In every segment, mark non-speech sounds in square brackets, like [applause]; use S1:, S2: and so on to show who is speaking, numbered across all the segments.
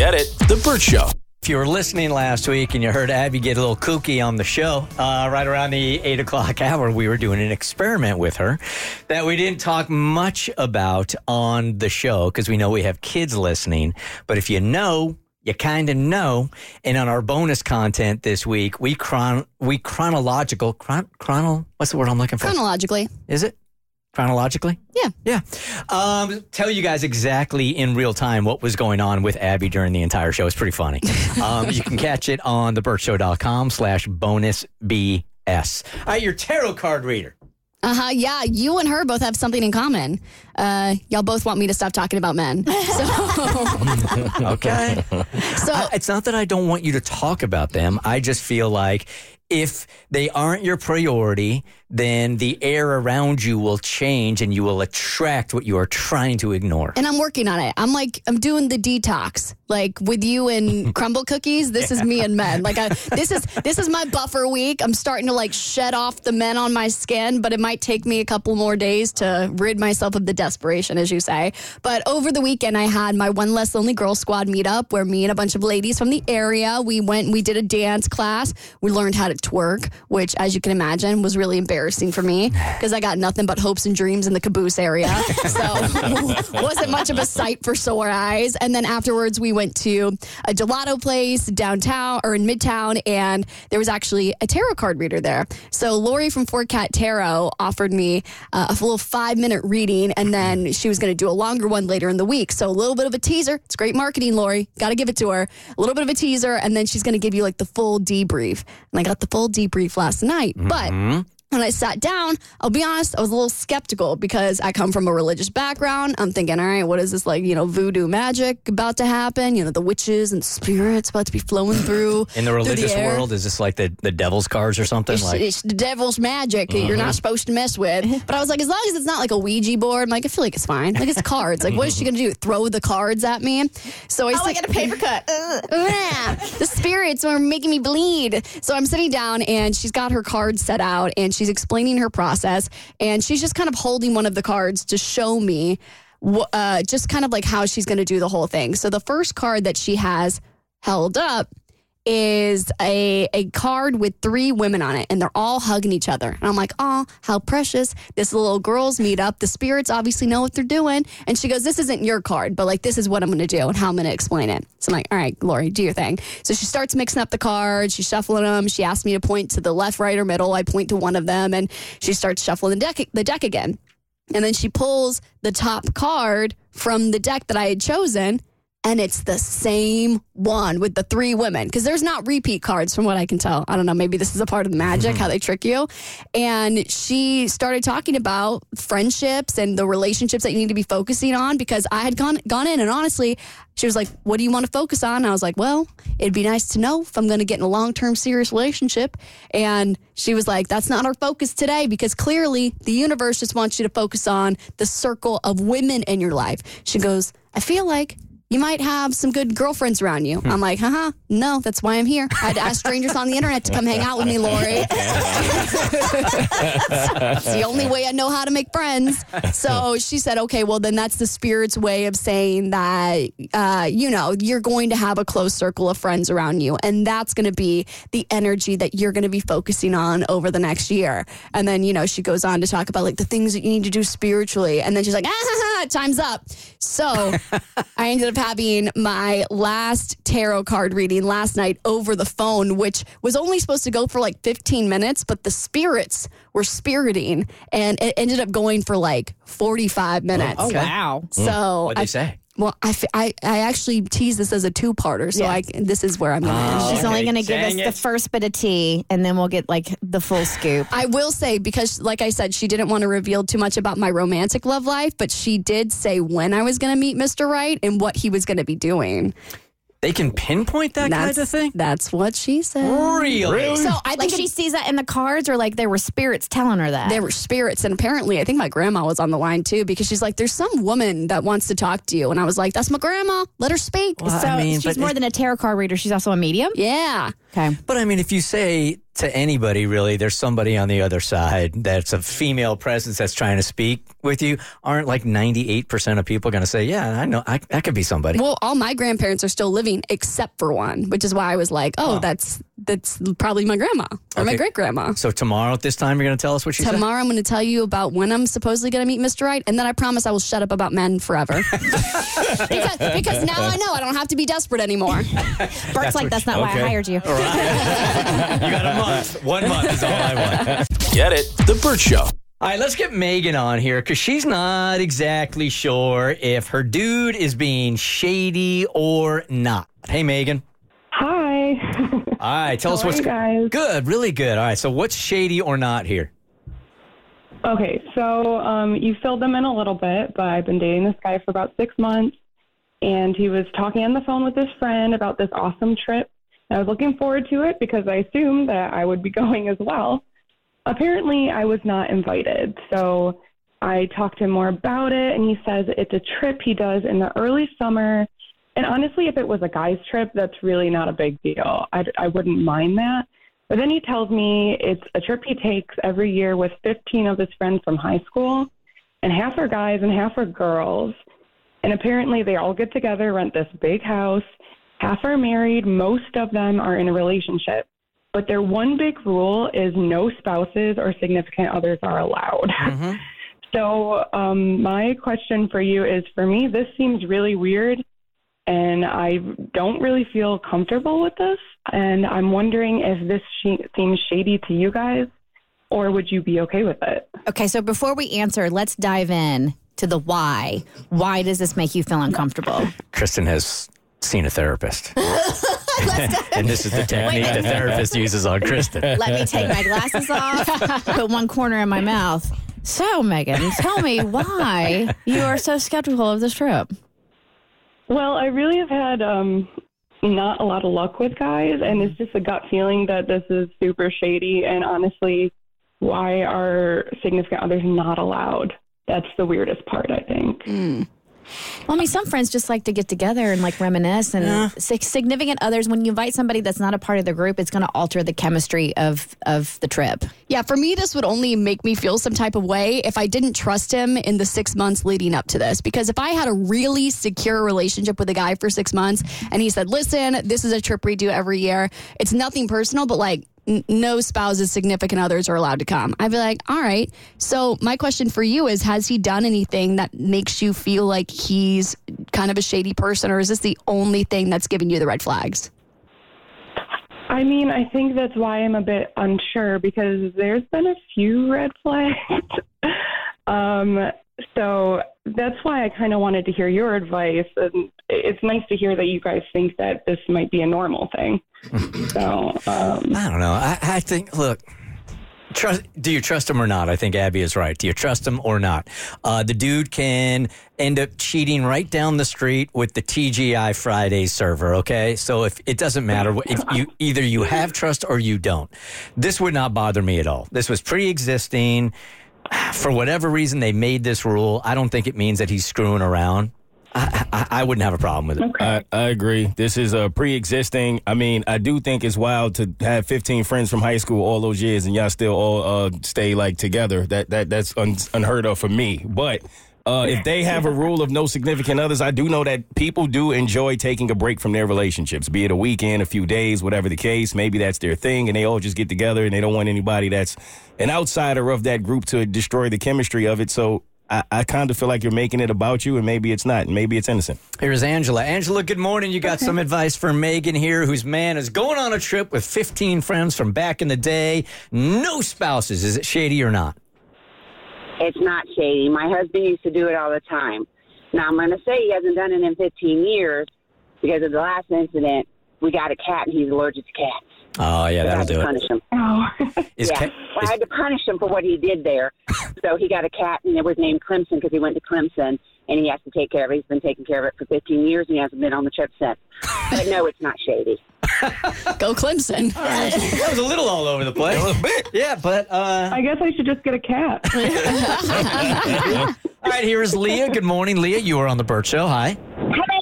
S1: Get it? The Burt Show.
S2: If you were listening last week and you heard Abby get a little kooky on the show, uh, right around the eight o'clock [laughs] hour, we were doing an experiment with her that we didn't talk much about on the show because we know we have kids listening. But if you know, you kind of know. And on our bonus content this week, we chron we chronological chron chronal. What's the word I'm looking for?
S3: Chronologically.
S2: Is it chronologically?
S3: Yeah.
S2: Yeah. Um, tell you guys exactly in real time what was going on with Abby during the entire show. It's pretty funny. [laughs] um, you can catch it on theburtshow.com slash bonus BS. All right, your tarot card reader.
S3: Uh huh. Yeah, you and her both have something in common. Uh, y'all both want me to stop talking about men. So, [laughs]
S2: Okay. [laughs]
S3: so
S2: I- it's not that I don't want you to talk about them. I just feel like if they aren't your priority, then the air around you will change and you will attract what you are trying to ignore.
S3: and I'm working on it. I'm like I'm doing the detox. Like with you and [laughs] Crumbl cookies, this is me and men. Like I, this is this is my buffer week. I'm starting to like shed off the men on my skin, but it might take me a couple more days to rid myself of the desperation, as you say. But over the weekend, I had my one less lonely girl squad meetup where me and a bunch of ladies from the area we went. and We did a dance class. We learned how to twerk, which, as you can imagine, was really embarrassing for me because I got nothing but hopes and dreams in the caboose area. [laughs] So [laughs] wasn't much of a sight for sore eyes. And then afterwards, we went to a gelato place downtown or in Midtown, and there was actually a tarot card reader there. So Lori from Four Cat Tarot offered me uh, a little five minute reading, and then she was going to do a longer one later in the week. So a little bit of a teaser. It's great marketing, Lori. Got to give it to her. A little bit of a teaser, and then she's going to give you like the full debrief. And I got the full debrief last night, but when I sat down, I'll be honest, I was a little skeptical because I come from a religious background. I'm thinking, all right, what is this like, you know, voodoo magic about to happen? You know, the witches and spirits about to be flowing through. [laughs]
S2: In the religious
S3: air.
S2: world, is this like the, the devil's cards or something?
S3: It's,
S2: like
S3: it's the devil's magic that you're not uh-huh. supposed to mess with. [laughs] But I was like, as long as it's not like a Ouija board, I'm like, I feel like it's fine. Like it's cards. Like, what is she gonna do? Throw the cards at me? So I
S4: Oh, I
S3: sit-
S4: got a paper cut. [laughs]
S3: The spirits are making me bleed. So I'm sitting down and she's got her cards set out and she's explaining her process and she's just kind of holding one of the cards to show me uh, just kind of like how she's going to do the whole thing. So the first card that she has held up is a a card with three women on it and they're all hugging each other. And I'm like, "Oh, how precious. This little girls meet up. The spirits obviously know what they're doing." And she goes, "This isn't your card, but like this is what I'm going to do and how I'm going to explain it." So I'm like, "All right, Lori, do your thing." So she starts mixing up the cards, she's shuffling them. She asks me to point to the left, right or middle. I point to one of them and she starts shuffling the deck the deck again. And then she pulls the top card from the deck that I had chosen, and it's the same one with the three women. Because there's not repeat cards from what I can tell. I don't know. Maybe this is a part of the magic, mm-hmm. how they trick you. And she started talking about friendships and the relationships that you need to be focusing on because I had gone gone in and honestly, she was like, What do you want to focus on? And I was like, Well, it'd be nice to know if I'm going to get in a long term serious relationship. And she was like, That's not our focus today because clearly the universe just wants you to focus on the circle of women in your life. She goes, I feel like you might have some good girlfriends around you. I'm like, haha, no, that's why I'm here. I had to ask strangers on the internet to come hang out with me, Lori. [laughs] it's the only way I know how to make friends. So she said, okay, well, then that's the spirit's way of saying that, uh, you know, you're going to have a close circle of friends around you. And that's going to be the energy that you're going to be focusing on over the next year. And then, you know, she goes on to talk about like the things that you need to do spiritually. And then she's like, ah, ha, ha, time's up. So [laughs] I ended up having my last tarot card reading last night over the phone, which was only supposed to go for like 15 minutes, but the spirits were spiriting and it ended up going for like 45 minutes.
S4: Oh, wow.
S3: So
S2: what'd
S3: I,
S2: they say?
S3: Well, I, f- I, I actually tease this as a two parter. So I, this is where I'm going to end.
S2: Oh,
S4: She's only going to give us
S2: Dang
S4: the first bit of tea, and then we'll get like the full scoop.
S3: I will say because, like I said, she didn't want to reveal too much about my romantic love life, but she did say when I was going to meet Mr. Right and what he was going to be doing.
S2: They can pinpoint that kind
S3: That's
S2: of thing?
S3: That's what she said.
S2: Really?
S3: So I
S4: Like
S3: think
S4: she sees that in the cards, or like there were spirits telling her that.
S3: there were spirits, and apparently, I think my grandma was on the line too because she's like, "There's some woman that wants to talk to you," and I was like, "That's my grandma. Let her speak."
S2: Well,
S4: so
S2: I mean,
S4: she's more
S2: it-
S4: than a tarot card reader. She's also a medium.
S3: yeah.
S4: Okay.
S2: But I mean, if you say to anybody really, there's somebody on the other side that's a female presence that's trying to speak with you. Aren't like 98% of people going to say, yeah, I know, I, that could be somebody.
S3: Well, all my grandparents are still living except for one, which is why I was like, oh, that's that's probably my grandma or my great grandma.
S2: so tomorrow at this time, you're going to tell us what she said?
S3: Tomorrow, I'm going to tell you about when I'm supposedly going to meet Mr. Right, and then I promise I will shut up about men forever. [laughs] because, because now I know I don't have to be desperate anymore. [laughs]
S4: Burt's like, that's not why. I hired you. [laughs]
S2: you got a month. One month is all I want.
S1: Get it? The Burt Show.
S2: All right, let's get Megan on here because she's not exactly sure if her dude is being shady or not. Hey, Megan.
S5: Hi.
S2: All right, tell us
S5: How are
S2: what's good, really good. All right, so what's shady or not here?
S5: Okay, so um, you filled them in a little bit, but I've been dating this guy for about six months, and he was talking on the phone with his friend about this awesome trip. And I was looking forward to it because I assumed that I would be [laughs] going as well. Apparently, I was not invited, so I talked to him more about it, and he says it's a trip he does in the early summer. And honestly, if it was a guy's trip, that's really not a big deal. I, I wouldn't mind that. But then he tells me it's a trip he takes every year with 15 of his friends from high school, and half are guys and half are girls. And apparently, they all get together, rent this big house. Half are married, most of them are in a relationship. But their one big rule is no spouses or significant others are allowed. [laughs] So, um, my question for you is for me, this seems really weird, and I don't really feel comfortable with this. And I'm wondering if this sh- seems shady to you guys, or would you be okay with it?
S4: Okay, so before we answer, let's dive in to the why. Why does this make you feel uncomfortable?
S2: Kristen has seen a therapist. [laughs] and this is the technique the therapist uses on Kristen.
S4: Let me take my glasses off, put one corner in my mouth. So, Megan, tell me why you are so skeptical of this trip.
S5: Well, I really have had um, not a lot of luck with guys, and it's just a gut feeling that this is super shady. And honestly, why are significant others not allowed? That's the weirdest part, I think.
S4: Well, I mean, some friends just like to get together and like reminisce. And sig- significant others, when you invite somebody that's not a part of the group, it's going to alter the chemistry of of the trip.
S3: Yeah, for me, this would only make me feel some type of way if I didn't trust him in the six months leading up to this. Because if I had a really secure relationship with a guy for six months and he said, listen, this is a trip we do every year, it's nothing personal, but like, no spouses, significant others are allowed to come. I'd be like, all right. So, my question for you is Has he done anything that makes you feel like he's kind of a shady person, or is this the only thing that's giving you the red flags?
S5: I mean, I think that's why I'm a bit unsure because there's been a few red flags. [laughs] um, so that's why I kind of wanted to hear your advice. And it's nice to hear that you guys think that this might be a normal thing. [laughs] so, um,
S2: I don't know. I, I think, look, trust. Do you trust him or not? I think Abby is right. Do you trust him or not? Uh, the dude can end up cheating right down the street with the TGI Fridays server. Okay, so if it doesn't matter, if you either you have trust or you don't, this would not bother me at all. This was pre-existing. [sighs] For whatever reason, they made this rule. I don't think it means that he's screwing around. I, I, I wouldn't have a problem with it.
S1: I, I agree. This is a pre-existing. I mean, I do think it's wild to have 15 friends from high school all those years and y'all still all uh, stay like together. That that that's un, unheard of for me. But uh, if they have a rule of no significant others, I do know that people do enjoy taking a break from their relationships, be it a weekend, a few days, whatever the case. Maybe that's their thing, and they all just get together and they don't want anybody that's an outsider of that group to destroy the chemistry of it. So. I, I kind of feel like you're making it about you, and maybe it's not. and Maybe it's innocent.
S2: Here's Angela. Angela, good morning. You got some advice for Megan here, whose man is going on a trip with 15 friends from back in the day. No spouses. Is it shady or not?
S6: It's not shady. My husband used to do it all the time. Now I'm going to say he hasn't done it in 15 years because of the last incident. We got a cat and he's allergic to cats.
S2: Oh, yeah,
S6: So I
S2: that'll
S6: had to
S2: do it.
S6: punish him.
S5: oh,
S2: Is
S6: yeah,
S2: Ca-
S6: well,
S2: is-
S6: I had to punish him for what he did there. [laughs] so he got a cat and it was named Clemson because he went to Clemson and he has to take care of it. He's been taking care of it for 15 years and he hasn't been on the trip since. but no, it's not shady. [laughs]
S3: Go Clemson.
S2: that was a little all over the place. a little bit. Yeah, but uh,
S5: I guess I should just get a cat. [laughs]
S2: all right, here is Leah. Good morning, Leah. You are on the Burt Show. Hi.
S7: Hey,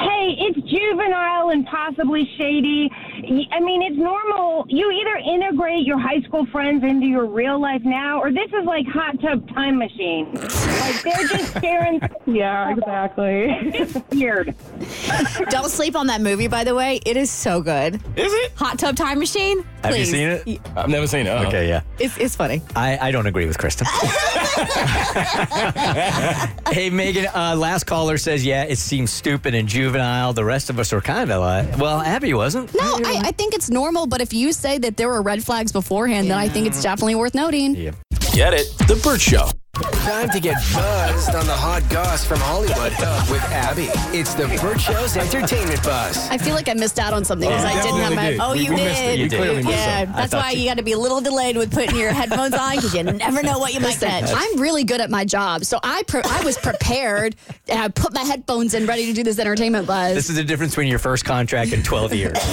S7: hey, it's juvenile and possibly shady. I mean, it's normal. You either integrate your high school friends into your real life now, or this is like hot tub time machine. Like they're just [laughs] sharing.
S5: Yeah, exactly.
S7: It's weird. [laughs]
S8: Don't sleep on that movie, by the way. It is so good.
S1: Is it?
S8: Hot Tub Time Machine.
S2: Have you seen it?
S1: I've never seen it. uh-uh.
S2: Okay, yeah.
S8: It's, it's funny.
S2: I, I don't agree with Kristen. [laughs] [laughs] hey, Megan, uh, last caller says, yeah, it seems stupid and juvenile. The rest of us are kind of like, well, Abby wasn't.
S3: No, I, I think it's normal, but if you say that there were red flags beforehand, then I think it's definitely worth noting.
S2: Yeah.
S1: Get it? The Burt Show.
S9: Time to get buzzed on the hot goss from Hollywood with Abby. It's the Burt Show's entertainment buzz.
S3: I feel like I missed out on something because
S1: Oh,
S3: I didn't have my.
S1: did.
S8: Oh,
S1: We-
S8: you
S1: we
S8: did.
S1: missed it. You
S2: did.
S1: clearly missed
S8: Yeah, that's why
S2: you-
S8: you got to be a little delayed with putting your headphones on because you never know what you might catch.
S3: I'm really good at my job, so I pre- I was prepared and I put my headphones in, ready to do this entertainment buzz.
S2: This is the difference between your first contract and 12 years. [laughs]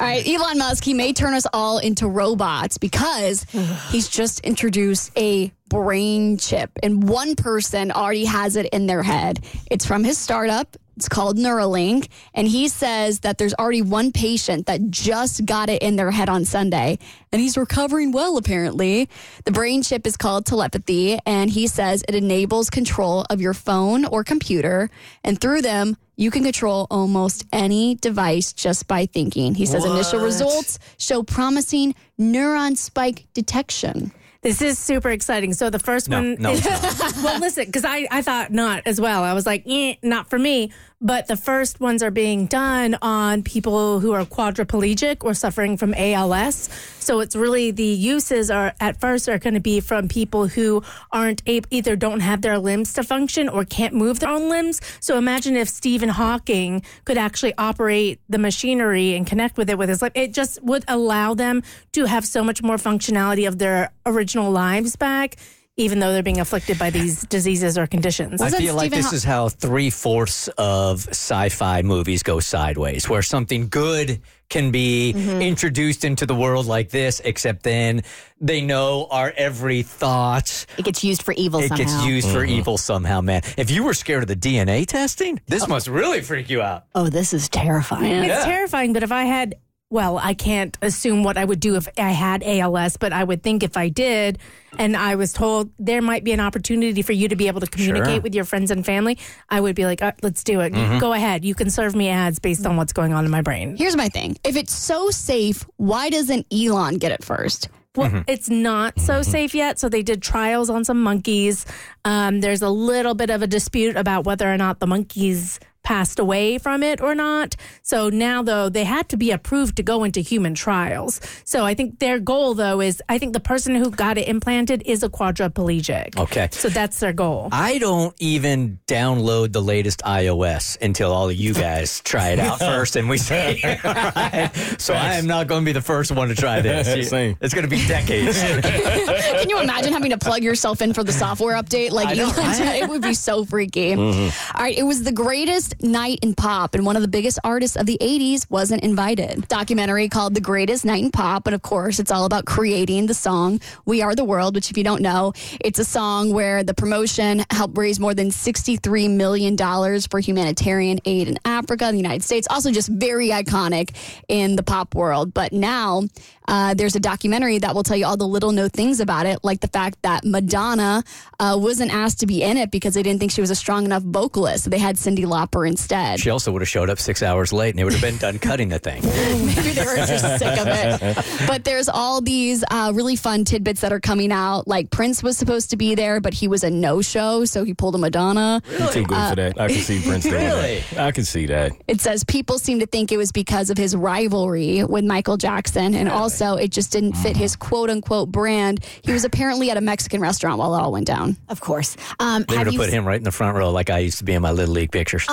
S3: All right, Elon Musk, he may turn us all into robots because he's just introduced a brain chip, and one person already has it in their head. It's from his startup. It's called Neuralink, and he says that there's already one patient that just got it in their head on Sunday, and he's recovering well, apparently. The brain chip is called telepathy, and he says it enables control of your phone or computer, and through them, you can control almost any device just by thinking. He says initial results show promising neuron spike detection.
S10: This is super exciting. So the first
S2: No,
S10: one
S2: no,
S10: is [laughs] well, listen, because I, I thought not as well. I was like, eh, not for me. But the first ones are being done on people who are quadriplegic or suffering from ALS. So it's really the uses are at first are going to be from people who aren't able, either don't have their limbs to function or can't move their own limbs. So imagine if Stephen Hawking could actually operate the machinery and connect with it with his life. It just would allow them to have so much more functionality of their original lives back, even though they're being afflicted by these diseases or conditions.
S2: I
S3: Wasn't
S2: feel like this
S3: Haw-
S2: is how three fourths of sci fi movies go sideways, where something good can be mm-hmm. introduced into the world like this, except then they know our every thought.
S8: It gets used for evil
S2: It
S8: somehow.
S2: gets used for mm-hmm. evil somehow, man. If you were scared of the DNA testing, this oh. must really freak you out.
S8: oh, this is terrifying.
S10: It's terrifying, but if I had, well, I can't assume what I would do if I had ALS, but I would think if I did, and I was told there might be an opportunity for you to be able to communicate
S2: Sure.
S10: with your friends and family, I would be like, uh, let's do it. Go ahead. You can serve me ads based on what's going on in my brain.
S3: Here's my thing if it's so safe, why doesn't Elon get it first?
S10: Well, it's not so safe yet. So they did trials on some monkeys. Um, there's a little bit of a dispute about whether or not the monkeys passed away from it or not. So now, though, they had to be approved to go into human trials. So I think their goal, though, is I think the person who got it implanted is a quadriplegic.
S2: Okay.
S10: So that's their goal.
S2: I don't even download the latest iOS until all of you guys [laughs] try it out first and we say, [laughs] all right. So I am not going to be the first one to try this. [laughs]
S1: Same.
S2: It's going to be decades.
S3: Can you imagine having to plug yourself in for the software update? Like
S2: I know,
S3: Elon,
S2: right?
S3: did? it would be so freaky. Mm-hmm. All right, it was the greatest night in pop, and one of the biggest artists of the '80s wasn't invited. Documentary called "The Greatest Night in Pop," and of course, it's all about creating the song "We Are the World," which, if you don't know, it's a song where the promotion helped raise more than 63 million dollars for humanitarian aid in Africa, the United States. Also, just very iconic in the pop world. But now. Uh, there's a documentary that will tell you all the little known things about it, like the fact that Madonna uh, wasn't asked to be in it because they didn't think she was a strong enough vocalist. So they had Cyndi Lauper instead.
S2: she also would have showed up six hours late and they would have been done cutting the thing. [laughs]
S3: Maybe they were just sick of it. But there's all these uh, really fun tidbits that are coming out. Like Prince was supposed to be there, but he was a no show, so he pulled a Madonna.
S1: I'm too good for that. I can see Prince doing
S2: Really?
S1: that. I can see that.
S3: It says people seem to think it was because of his rivalry with Michael Jackson, and also it just didn't fit his quote unquote brand. He was apparently at a Mexican restaurant while it all went down.
S8: Of course. Um,
S2: They
S8: have
S2: would have
S8: you
S2: put him right in the front row like I used to be in my Little League pictures. [laughs]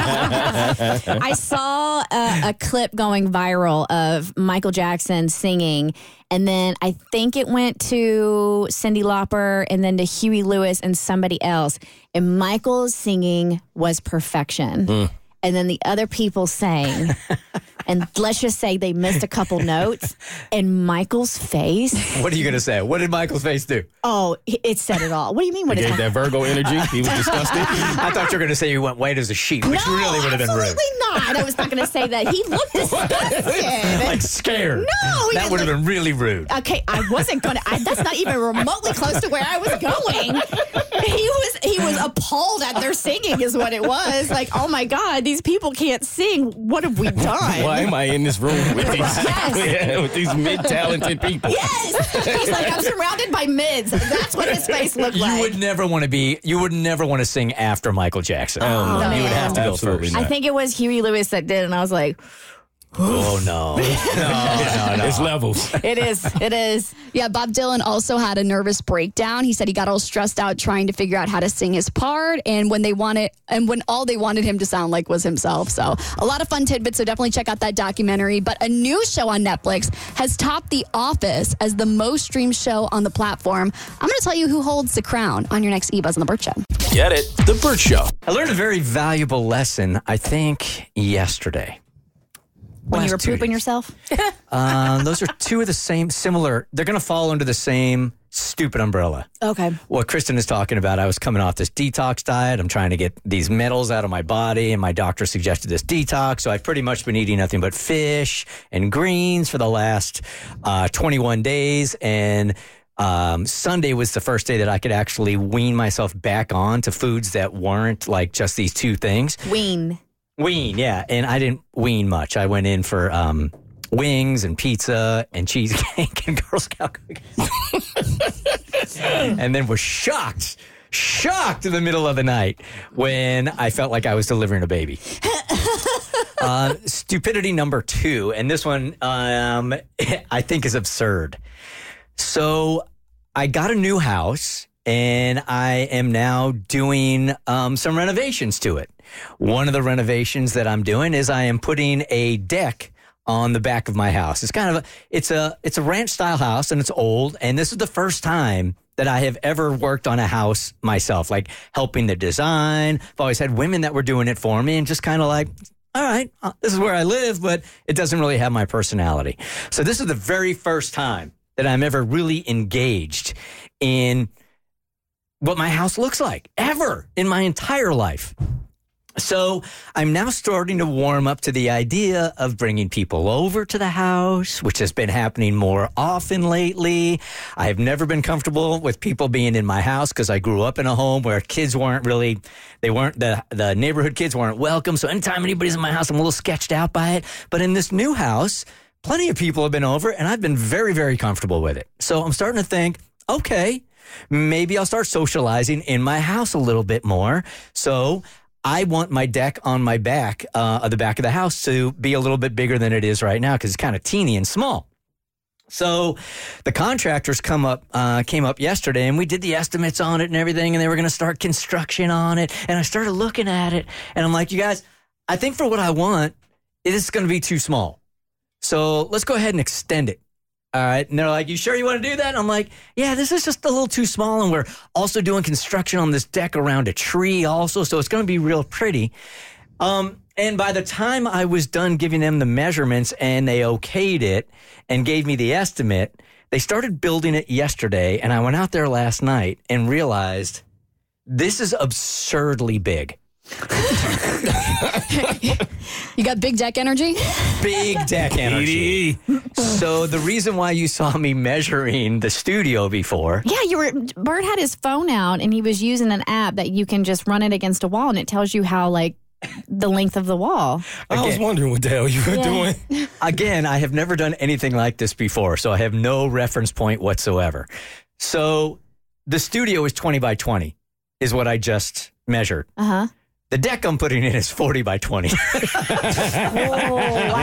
S8: I saw a, a clip going viral of Michael Jackson singing, and then I think it went to Cyndi Lauper, and then to Huey Lewis and somebody else. And Michael's singing was perfection. And then the other people sang, [laughs] and let's just say they missed a couple notes. And Michael's face,
S2: What are you going to say? What did Michael's face do?
S8: oh, it said it all. What do you mean? What is
S1: Gave that Virgo energy. He was disgusted. [laughs]
S2: I thought you were going to say he went white as a sheet, which
S8: no,
S2: really would have been rude.
S8: absolutely not. I was not going to say that. He looked [laughs] disgusted.
S2: Like scared.
S8: No, he
S2: that would have
S8: like-
S2: been really rude.
S8: Okay, I wasn't gonna. I, that's not even remotely close to where I was going. He was he was appalled at their singing, is what it was. Like, oh my god, these people can't sing. What have we done?
S1: Why am I in this room with these
S8: Yes. [laughs]
S1: with these mid talented people?
S8: Yes, he's like I'm surrounded by mids. That's what his face looked
S2: You
S8: like.
S2: You would never want to be. You would never want to sing after Michael Jackson.
S1: Oh, no.
S2: You would have to go
S1: Absolutely
S2: first.
S1: not.
S8: I think it was Huey Lewis that did, and I was like,
S2: Oh no, [laughs] no, no, no.
S1: It's levels.
S8: it is, it is.
S3: Yeah, Bob Dylan also had a nervous breakdown. He said he got all stressed out trying to figure out how to sing his part, and when they wanted, and when all they wanted him to sound like was himself. So a lot of fun tidbits. So definitely check out that documentary. But a new show on Netflix has topped The Office as the most streamed show on the platform. I'm going to tell you who holds the crown on your next eBuzz on the Burt Show.
S9: Get it? The Burt Show.
S2: I learned a very valuable lesson. I think yesterday.
S8: When you were pooping yourself. [laughs]
S2: Um, those are two of the same, similar. They're going to fall under the same stupid umbrella.
S8: Okay.
S2: What Kristen is talking about, I was coming off this detox diet. I'm trying to get these metals out of my body, and my doctor suggested this detox. So I've pretty much been eating nothing but fish and greens for the last uh, 21 days. And um, Sunday was the first day that I could actually wean myself back on to foods that weren't like just these two things.
S8: Wean.
S2: Wean, yeah. And I didn't wean much. I went in for um, wings and pizza and cheesecake [laughs] and Girl Scout cookies. [laughs] and then was shocked, shocked in the middle of the night when I felt like I was delivering a baby. uh, [laughs] stupidity number two, and this one um, I think is absurd. So I got a new house and I am now doing um, some renovations to it. One of the renovations that I'm doing is I am putting a deck on the back of my house. It's kind of a, it's a it's a ranch style house and it's old and this is the first time that I have ever worked on a house myself, like helping the design. I've always had women that were doing it for me and just kind of like all right, uh, this is where I live, but it doesn't really have my personality. So this is the very first time that I'm ever really engaged in what my house looks like ever in my entire life. So I'm now starting to warm up to the idea of bringing people over to the house, which has been happening more often lately. I have never been comfortable with people being in my house because I grew up in a home where kids weren't really, they weren't, the, the neighborhood kids weren't welcome. So anytime anybody's in my house, I'm a little sketched out by it. But in this new house, plenty of people have been over and I've been very, very comfortable with it. So I'm starting to think, okay, maybe I'll start socializing in my house a little bit more. So I want my deck on my back, uh, of the back of the house to be a little bit bigger than it is right now because it's kind of teeny and small. So the contractors come up, uh, came up yesterday and we did the estimates on it and everything. And they were going to start construction on it. And I started looking at it and I'm like, you guys, I think for what I want, it is going to be too small. So let's go ahead and extend it. All right. And they're like, You sure you want to do that? I'm like, Yeah, this is just a little too small. And we're also doing construction on this deck around a tree, also. So it's going to be real pretty. Um, and by the time I was done giving them the measurements and they okayed it and gave me the estimate, they started building it yesterday. And I went out there last night and realized this is absurdly big.
S3: You got big deck energy?
S2: big deck energy. so the reason why you saw me measuring the studio before,
S8: Yeah, you were. Burt had his phone out and he was using an app that you can just run it against a wall and it tells you how like the length of the wall.
S1: I was wondering what the hell you were
S8: Yeah.
S1: doing. [laughs]
S2: again, I have never done anything like this before, so I have no reference point whatsoever. So the studio is 20 by 20 is what I just measured.
S8: Uh huh.
S2: The deck I'm putting in is 40 by 20. [laughs]
S8: Oh wow,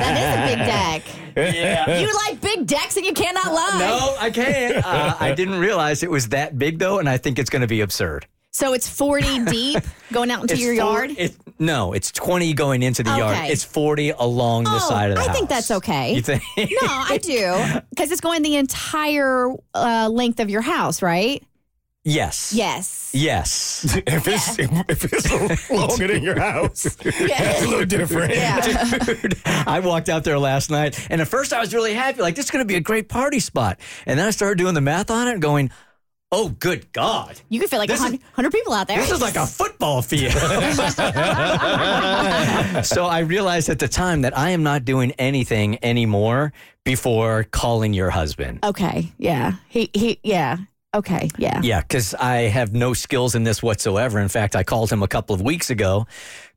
S8: that is a big deck.
S2: yeah.
S8: You like big decks and you cannot lie.
S2: No, I can't. Uh, I didn't realize it was that big though, and I think it's going to be absurd.
S8: So it's 40 [laughs] deep going out into
S2: It's
S8: your
S2: four-
S8: yard?
S2: it- no, it's 20 going into the yard. It's 40 along the
S8: Oh,
S2: side of the house.
S8: I
S2: house.
S8: think that's okay.
S2: You think?
S8: no, I do. [laughs] Because it's going the entire uh, length of your house, right?
S2: Yes.
S8: Yes.
S2: Yes. [laughs]
S1: If it's if it's longer than your house, [laughs] that's a little different. [laughs]
S2: Dude, I walked out there last night, and at first I was really happy, like this is going to be a great party spot. And then I started doing the math on it, and going, "Oh, good God,
S8: You could feel like a
S2: This is-
S8: hundred hundred people out there.
S2: this is like a football field." so I realized at the time that I am not doing anything anymore before calling your husband.
S8: okay. Yeah. He he. Yeah. Okay. Yeah.
S2: Yeah, because I have no skills in this whatsoever. In fact, I called him a couple of weeks ago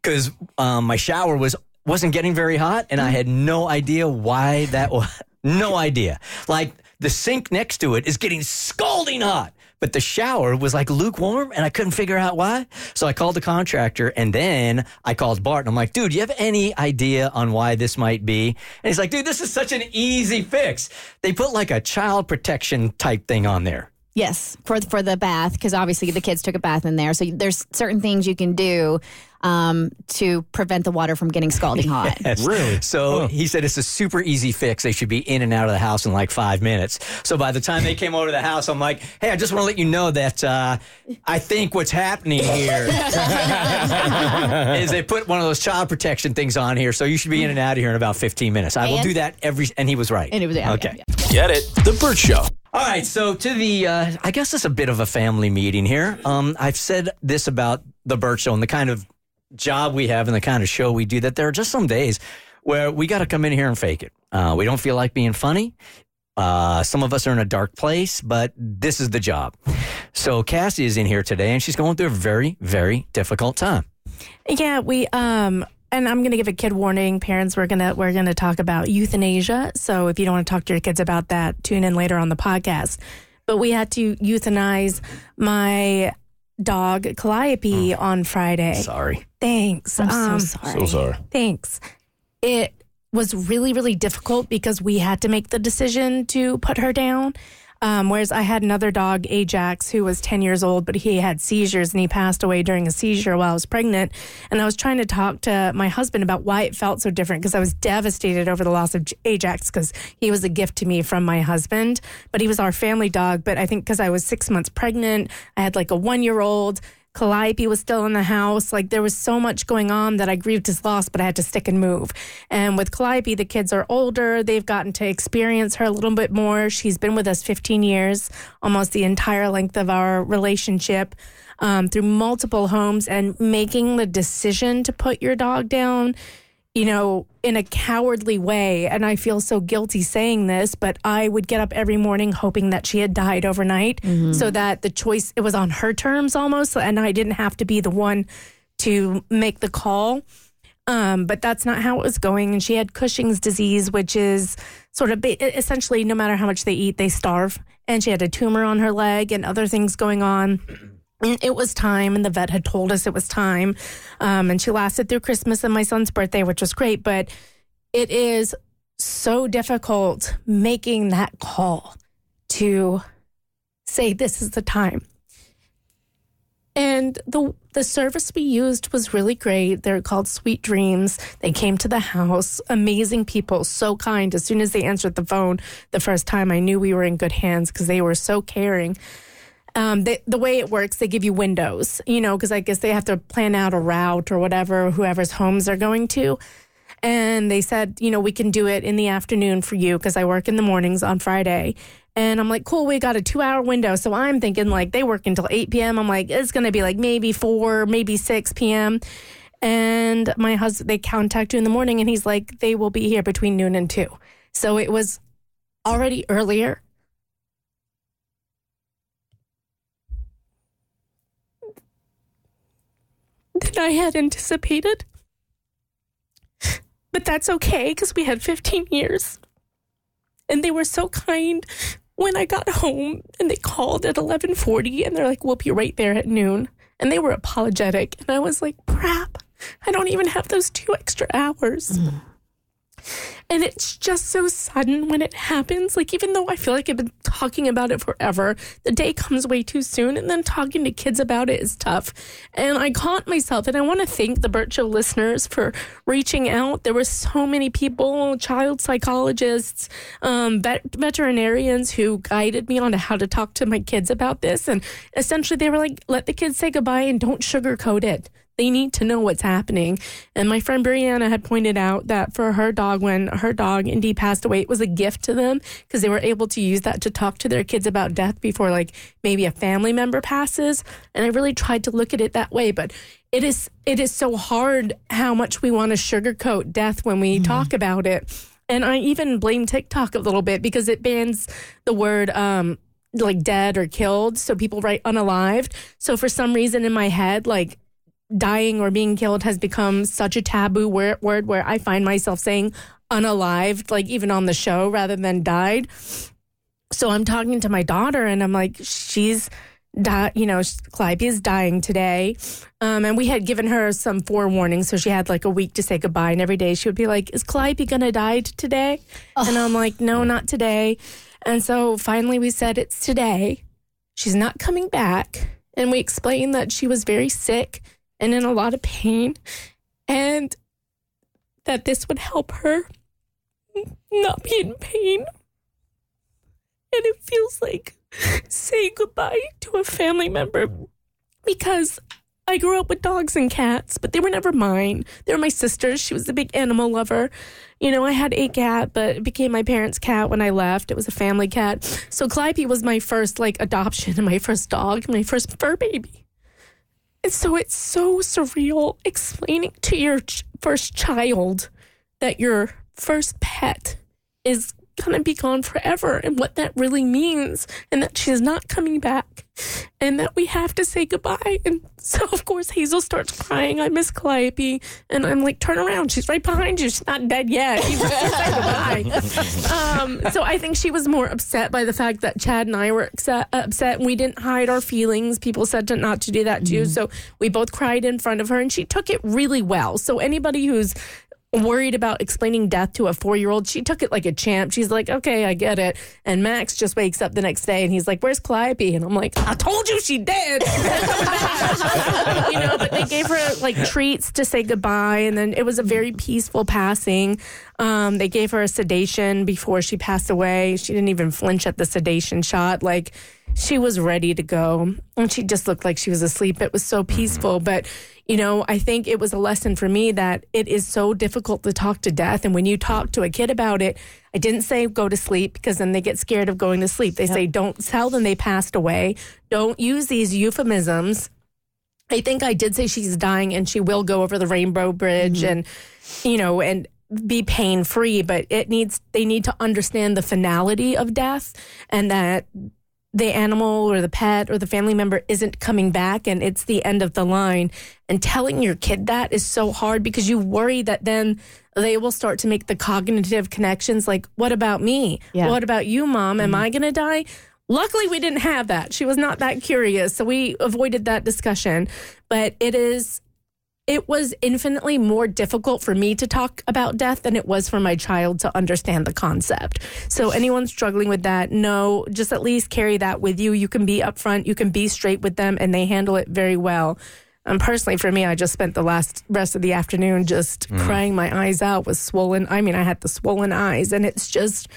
S2: because um, my shower was wasn't getting very hot, and I had no idea why that was. No idea. Like the sink next to it is getting scalding hot, but the shower was like lukewarm, and I couldn't figure out why. So I called the contractor, and then I called Bart, and I'm like, "Dude, you have any idea on why this might be?" And he's like, "Dude, this is such an easy fix. They put like a child protection type thing on there."
S8: Yes, for for the bath because obviously the kids took a bath in there. So there's certain things you can do um, to prevent the water from getting scalding hot. [laughs]
S2: Yes.
S1: Really?
S2: So he said it's a super easy fix. They should be in and out of the house in like five minutes. So by the time they came over to the house, I'm like, hey, I just want to let you know that uh, I think what's happening here [laughs] is they put one of those child protection things on here. So you should be in and out of here in about 15 minutes. I will do that every, and he was right.
S8: And it was yeah,
S2: okay.
S8: yeah, yeah.
S9: Get it? The Burt Show.
S2: All right, so to the, uh, I guess it's a bit of a family meeting here. Um, I've said this about the Burt Show and the kind of job we have and the kind of show we do that there are just some days where we got to come in here and fake it. Uh, we don't feel like being funny. Uh, some of us are in a dark place, but this is the job. So Cassie is in here today and she's going through a very, very difficult time.
S10: Yeah, we um and I'm going to give a kid warning. Parents, we're going to we're going to talk about euthanasia. So if you don't want to talk to your kids about that, tune in later on the podcast. But we had to euthanize my dog Calliope on Friday.
S2: Sorry.
S10: Thanks.
S8: I'm
S10: Um,
S8: so sorry.
S1: So sorry.
S10: Thanks. It was really, really difficult because we had to make the decision to put her down. Um, whereas I had another dog, Ajax, who was 10 years old, but he had seizures and he passed away during a seizure while I was pregnant. And I was trying to talk to my husband about why it felt so different because I was devastated over the loss of Ajax because he was a gift to me from my husband, but he was our family dog. But I think because I was six months pregnant, I had like a one year old. Calliope was still in the house. Like there was so much going on that I grieved his loss, but I had to stick and move. And with Calliope, the kids are older. They've gotten to experience her a little bit more. She's been with us 15 years, almost the entire length of our relationship. Um, through multiple homes and making the decision to put your dog down you know, in a cowardly way. And I feel so guilty saying this, but I would get up every morning hoping that she had died overnight so that the choice, it was on her terms almost. And I didn't have to be the one to make the call. Um, but that's not how it was going. And she had Cushing's disease, which is sort of essentially no matter how much they eat, they starve. And she had a tumor on her leg and other things going on. And It was time, and the vet had told us it was time. Um, and she lasted through Christmas and my son's birthday, which was great. But it is so difficult making that call to say this is the time. And the the service we used was really great. They're called Sweet Dreams. They came to the house, amazing people, so kind. As soon as they answered the phone the first time, I knew we were in good hands because they were so caring um, they, the way it works, they give you windows, you know, because I guess they have to plan out a route or whatever, whoever's homes they're going to. And they said, you know, we can do it in the afternoon for you because I work in the mornings on Friday. And I'm like, cool, we got a two hour window. So I'm thinking like they work until 8 p.m. I'm like, it's going to be like maybe 4, maybe 6 p.m. And my husband, they contact you in the morning and he's like, they will be here between noon and 2. So it was already earlier than I had anticipated. But that's okay because we had 15 years. And they were so kind when I got home and they called at 11:40 and they're like, "We'll be right there at noon." And they were apologetic and I was like, "Crap. I don't even have those two extra hours." Mm. And it's just so sudden when it happens. Like, even though I feel like I've been talking about it forever, the day comes way too soon. And then talking to kids about it is tough. And I caught myself. And I want to thank the Burt Show listeners for reaching out. There were so many people, child psychologists, um, vet- veterinarians who guided me on how to talk to my kids about this. And essentially, they were like, let the kids say goodbye and don't sugarcoat it. They need to know what's happening. And my friend Brianna had pointed out that for her dog, when her dog Indy passed away, it was a gift to them because they were able to use that to talk to their kids about death before, like, maybe a family member passes. And I really tried to look at it that way. But it is it is so hard how much we want to sugarcoat death when we talk about it. And I even blame TikTok a little bit because it bans the word um like dead or killed. So people write unalived. So for some reason in my head, like dying or being killed has become such a taboo word, word where I find myself saying unalived, like even on the show rather than died. So I'm talking to my daughter and I'm like, she's di- you know, Calliope is dying today. Um, and we had given her some forewarning. So she had like a week to say goodbye. And every day she would be like, is Calliope going to die today? And I'm like, no, not today. And so finally we said, it's today. She's not coming back. And we explained that she was very sick and in a lot of pain and that this would help her not be in pain. And it feels like saying goodbye to a family member because I grew up with dogs and cats, but they were never mine. They were my sister's. She was a big animal lover. You know, I had a cat, but it became my parents' cat when I left. It was a family cat. So Calliope was my first like adoption and my first dog, my first fur baby. And so it's so surreal explaining to your ch- first child that your first pet is to be gone forever and what that really means and that she's not coming back and that we have to say goodbye. And so, of course, Hazel starts crying. I miss Calliope. And I'm like, turn around. She's right behind you. She's not dead yet. You say goodbye. [laughs] um, so I think she was more upset by the fact that Chad and I were upset, upset and we didn't hide our feelings. People said to not to do that too. So we both cried in front of her and she took it really well. So anybody who's worried about explaining death to a four year old. She took it like a champ. She's like, okay, I get it. And Max just wakes up the next day and he's like, where's Calliope? And I'm like, I told you she did. [laughs] you know, but they gave her like treats to say goodbye. And then it was a very peaceful passing. Um, they gave her a sedation before she passed away. She didn't even flinch at the sedation shot. Like, she was ready to go and she just looked like she was asleep. It was so mm-hmm. peaceful. But, you know, I think it was a lesson for me that it is so difficult to talk to death. And when you talk to a kid about it, I didn't say go to sleep because then they get scared of going to sleep. They say don't tell them they passed away. Don't use these euphemisms. I think I did say she's dying and she will go over the rainbow bridge mm-hmm. and, you know, and be pain free, but it needs, they need to understand the finality of death and that the animal or the pet or the family member isn't coming back and it's the end of the line. And telling your kid that is so hard because you worry that then they will start to make the cognitive connections like, what about me?
S8: Yeah.
S10: What about you, mom? Am mm-hmm. I going to die? Luckily, we didn't have that. She was not that curious. So we avoided that discussion. But it is it was infinitely more difficult for me to talk about death than it was for my child to understand the concept. So anyone struggling with that, no, just at least carry that with you. You can be upfront, you can be straight with them, and they handle it very well. Um, personally, for me, I just spent the last rest of the afternoon just crying my eyes out with swollen. I mean, I had the swollen eyes, and it's just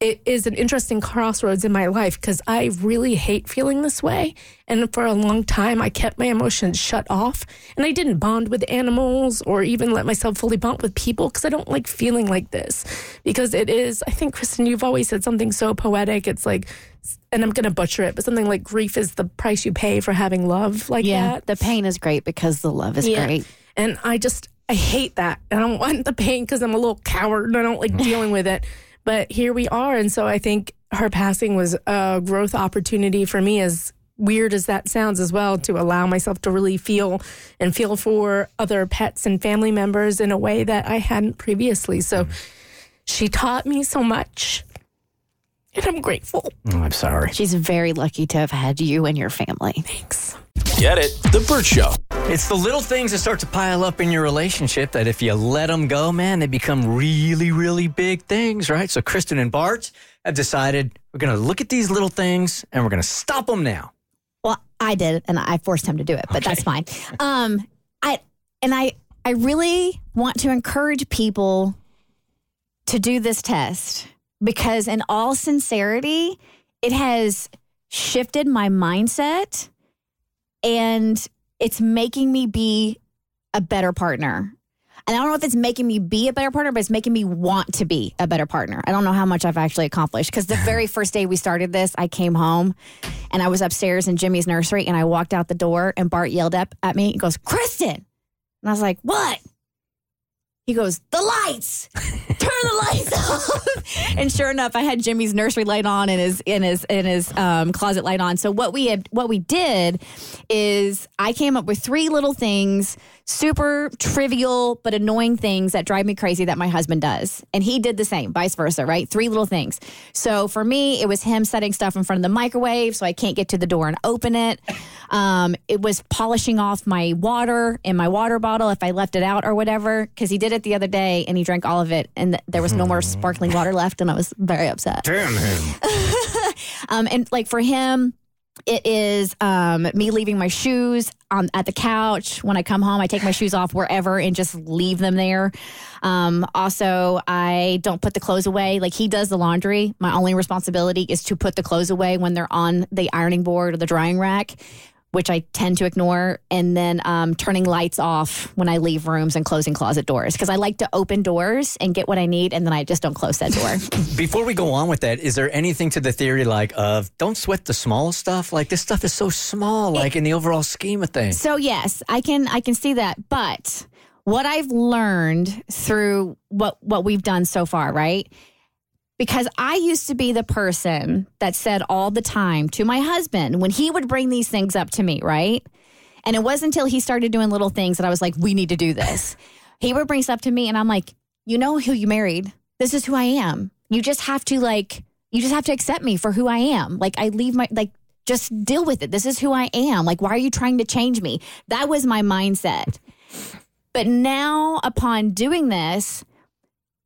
S10: it is an interesting crossroads in my life because I really hate feeling this way. And for a long time, I kept my emotions shut off and I didn't bond with animals or even let myself fully bond with people because I don't like feeling like this. Because it is, I think, Kristen, you've always said something so poetic. It's like, and I'm going to butcher it, but something like grief is the price you pay for having love like
S4: Yeah,
S10: that.
S4: the pain is great because the love is
S10: Yeah.
S4: great.
S10: And I just, I hate that. I don't [laughs] want the pain because I'm a little coward and I don't like [laughs] dealing with it. But here we are. And so I think her passing was a growth opportunity for me, as weird as that sounds as well, to allow myself to really feel and feel for other pets and family members in a way that I hadn't previously. So mm. she taught me so much. and I'm grateful.
S2: Oh, I'm sorry.
S8: She's very lucky to have had you and your family.
S10: Thanks.
S9: Get it? The Burt Show.
S2: It's the little things that start to pile up in your relationship that if you let them go, man, they become really, really big things, right? So Kristen and Bart have decided we're going to look at these little things and we're going to stop them now.
S8: Well, I did, and I forced him to do it, but that's fine. Um, I and I, I really want to encourage people to do this test because, in all sincerity, it has shifted my mindset, and it's making me be a better partner. And I don't know if it's making me be a better partner, but it's making me want to be a better partner. I don't know how much I've actually accomplished because the very [laughs] first day we started this, I came home and I was upstairs in Jimmy's nursery and I walked out the door and Bart yelled up at me. He goes, Kristen. And I was like, what? He goes, the lights. Turn the lights [laughs] off. and sure enough, I had Jimmy's nursery light on and his in his in his um, closet light on. So what we had, what we did is I came up with three little things, super trivial but annoying things that drive me crazy that my husband does, and he did the same, vice versa, right? Three little things. So for me, it was him setting stuff in front of the microwave so I can't get to the door and open it. Um, it was polishing off my water in my water bottle if I left it out or whatever, because he did it the other day and he drank all of it and there was no more sparkling water left and I was very upset.
S2: Damn him. [laughs]
S8: Um, and like for him, it is um, me leaving my shoes on at the couch. When I come home, I take my shoes off wherever and just leave them there. Um, also, I don't put the clothes away. Like he does the laundry. My only responsibility is to put the clothes away when they're on the ironing board or the drying rack. Which I tend to ignore, and then um, turning lights off when I leave rooms and closing closet doors because I like to open doors and get what I need, and then I just don't close that door. [laughs]
S2: Before we go on with that, is there anything to the theory like of don't sweat the small stuff? Like this stuff is so small, like in the overall scheme of things.
S8: So yes, I can I can see that, but what I've learned through what what we've done so far, right? Because I used to be the person that said all the time to my husband when he would bring these things up to me, right? And it wasn't until he started doing little things that I was like, we need to do this. he would bring stuff to me and I'm like, you know who you married. This is who I am. You just have to like you just have to accept me for who I am. Like I leave my like just deal with it. This is who I am. Like why are you trying to change me? That was my mindset. But now upon doing this,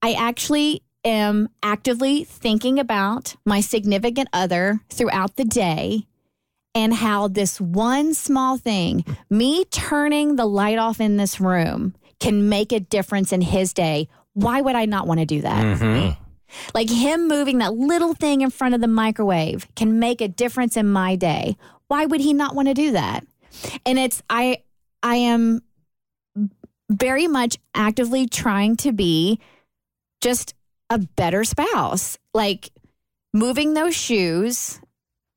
S8: I actually am actively thinking about my significant other throughout the day and how this one small thing, me turning the light off in this room, can make a difference in his day. Why would I not want to do that? Mm-hmm. Like him moving that little thing in front of the microwave can make a difference in my day. Why would he not want to do that? And it's I I am very much actively trying to be just a better spouse. Like moving those shoes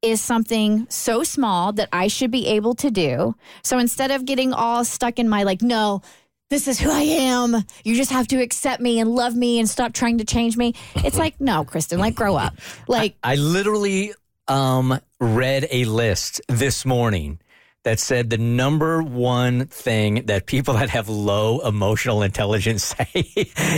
S8: is something so small that I should be able to do. So instead of getting all stuck in my like, no, this is who I am. You just have to accept me and love me and stop trying to change me. It's like, no, Kristen, like grow up. Like
S2: I literally um, read a list this morning that said the number one thing that people that have low emotional intelligence [laughs] say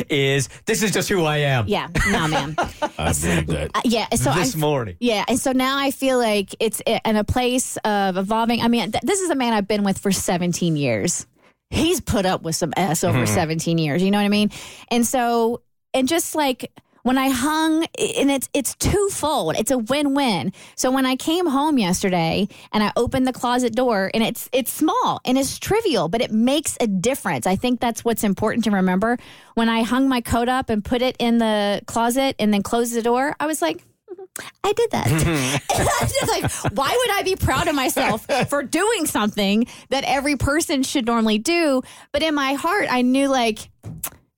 S2: is this is just who I am.
S8: Yeah, no, man. [laughs]
S1: I believe that.
S8: Uh, yeah, so
S2: this
S8: I
S2: morning.
S8: Yeah, and so now I feel like it's in a place of evolving. I mean, th- this is a man I've been with for 17 years. He's put up with some S over 17 years. You know what I mean? And so, and just like when I hung, and it's it's twofold. It's a win win. So when I came home yesterday and I opened the closet door, and it's it's small and it's trivial, but it makes a difference. I think that's what's important to remember. When I hung my coat up and put it in the closet and then closed the door, I was like. Mm-hmm, I did that. [laughs] [laughs] Just like, why would I be proud of myself for doing something that every person should normally do? But in my heart, I knew like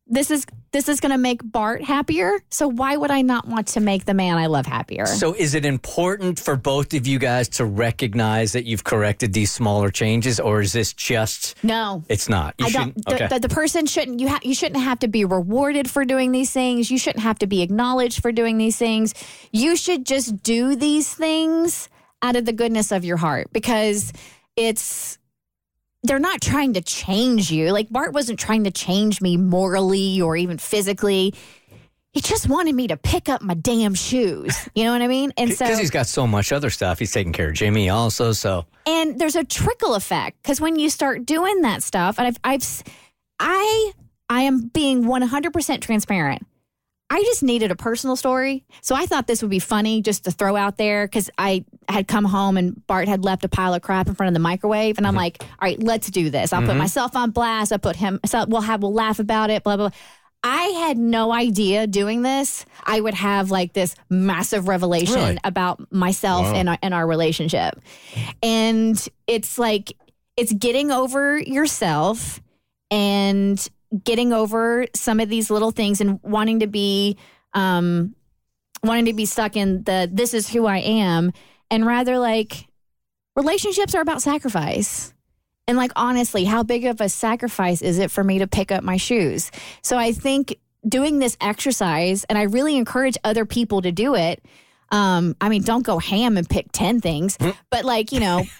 S8: this is this is going to make Bart happier. So why would I not want to make the man I love happier?
S2: So, is it important for both of you guys to recognize that you've corrected these smaller changes, or is this just?
S8: no.
S2: It's not. You
S8: I don't. The,
S2: okay.
S8: the, the person shouldn't. You ha- You shouldn't have to be rewarded for doing these things. You shouldn't have to be acknowledged for doing these things. You should just do these things out of the goodness of your heart because it's. They're not trying to change you. Like Bart wasn't trying to change me morally or even physically. he just wanted me to pick up my damn shoes. You know what I mean? And so
S2: Because he's got so much other stuff. He's taking care of Jimmy also. So
S8: and there's a trickle effect because when you start doing that stuff, and I've, I've, I, I am being 100% transparent. I just needed a personal story. So I thought this would be funny just to throw out there because I had come home and Bart had left a pile of crap in front of the microwave. And I'm mm-hmm. like, all right, let's do this. I'll put mm-hmm. myself on blast. I'll put him, so we'll have, we'll laugh about it, blah, blah, blah. I had no idea doing this. I would have like this massive revelation
S1: Really?
S8: about myself
S1: Wow.
S8: and, our, and our relationship. And it's like, it's getting over yourself and getting over some of these little things and wanting to be um wanting to be stuck in the this is who I am and rather like relationships are about sacrifice. And like honestly, how big of a sacrifice is it for me to pick up my shoes? So I think doing this exercise and I really encourage other people to do it. Um, I mean, don't go ham and pick 10 things, but like, you know, [laughs]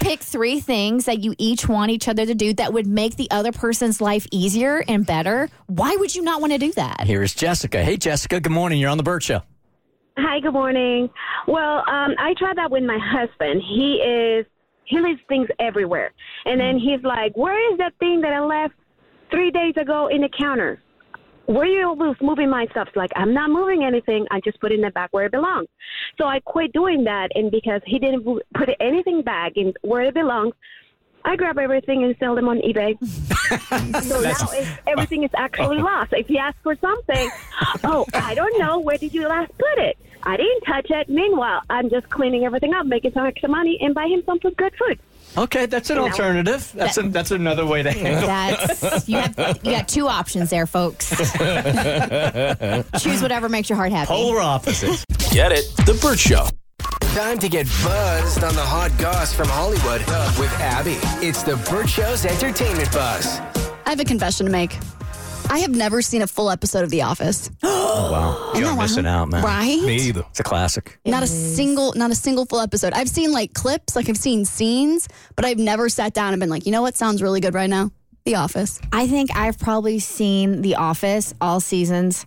S8: pick three things that you each want each other to do that would make the other person's life easier and better. Why would you not want to do that?
S2: here's Jessica. Hey, Jessica. Good morning. You're on the Burt Show.
S11: Hi, good morning. Well, um, I tried that with my husband. He is he leaves things everywhere, and then he's like, "Where is that thing that I left three days ago in the counter? Where you always moving my stuff?" Like, "I'm not moving anything. I just put it in the back where it belongs." So I quit doing that, and because he didn't put anything back in where it belongs. I grab everything and sell them on eBay. [laughs] so now everything is actually oh. lost. If you ask for something, oh, I don't know, where did you last put it? I didn't touch it. Meanwhile, I'm just cleaning everything up, making some extra money, and buy him some good food.
S2: Okay, that's an
S11: You know.
S2: alternative. That's a, that's another way to handle.
S8: That's you have you got two options there, folks. [laughs] Choose whatever makes your heart happy.
S2: Polar opposites.
S1: Get it? The Burt Show.
S9: Time to get buzzed on the hot goss from Hollywood with Abby. It's the Burt Show's entertainment buzz.
S3: I have a confession to make. I have never seen a full episode of The Office. [gasps]
S2: Oh, wow. You're
S3: know,
S2: missing out, man.
S3: Right?
S1: Me either.
S2: It's a classic.
S3: Not a single, not a single full episode. I've seen like clips, like I've seen scenes, but I've never sat down and been like, you know what sounds really good right now? The Office.
S8: I think I've probably seen The Office all seasons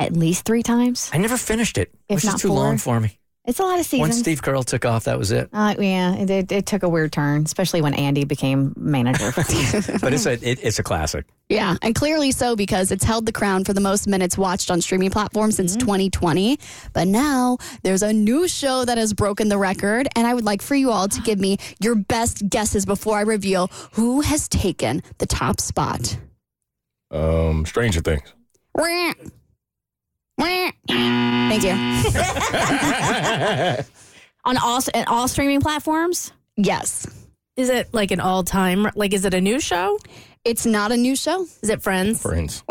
S8: at least three times.
S2: I never finished it.
S8: If
S2: which
S8: not
S2: is too
S8: four.
S2: long for me.
S8: It's a lot of seasons.
S2: Once Steve Carell took off, that was it.
S8: Uh, yeah, it, it, it took a weird turn, especially when Andy became manager. [laughs] [laughs]
S2: But it's a it, it's a classic.
S3: Yeah, and clearly so because it's held the crown for the most minutes watched on streaming platforms since
S8: Mm-hmm.
S3: 2020. But now there's a new show that has broken the record, and I would like for you all to give me your best guesses before I reveal who has taken the top spot.
S1: Um, Stranger Things.
S3: Wah. Wah. Thank you. [laughs]
S8: on all on all streaming platforms.
S3: Yes.
S10: Is it like an all time? Like, is it a new show?
S3: It's not a new show.
S10: Is it Friends?
S1: Friends.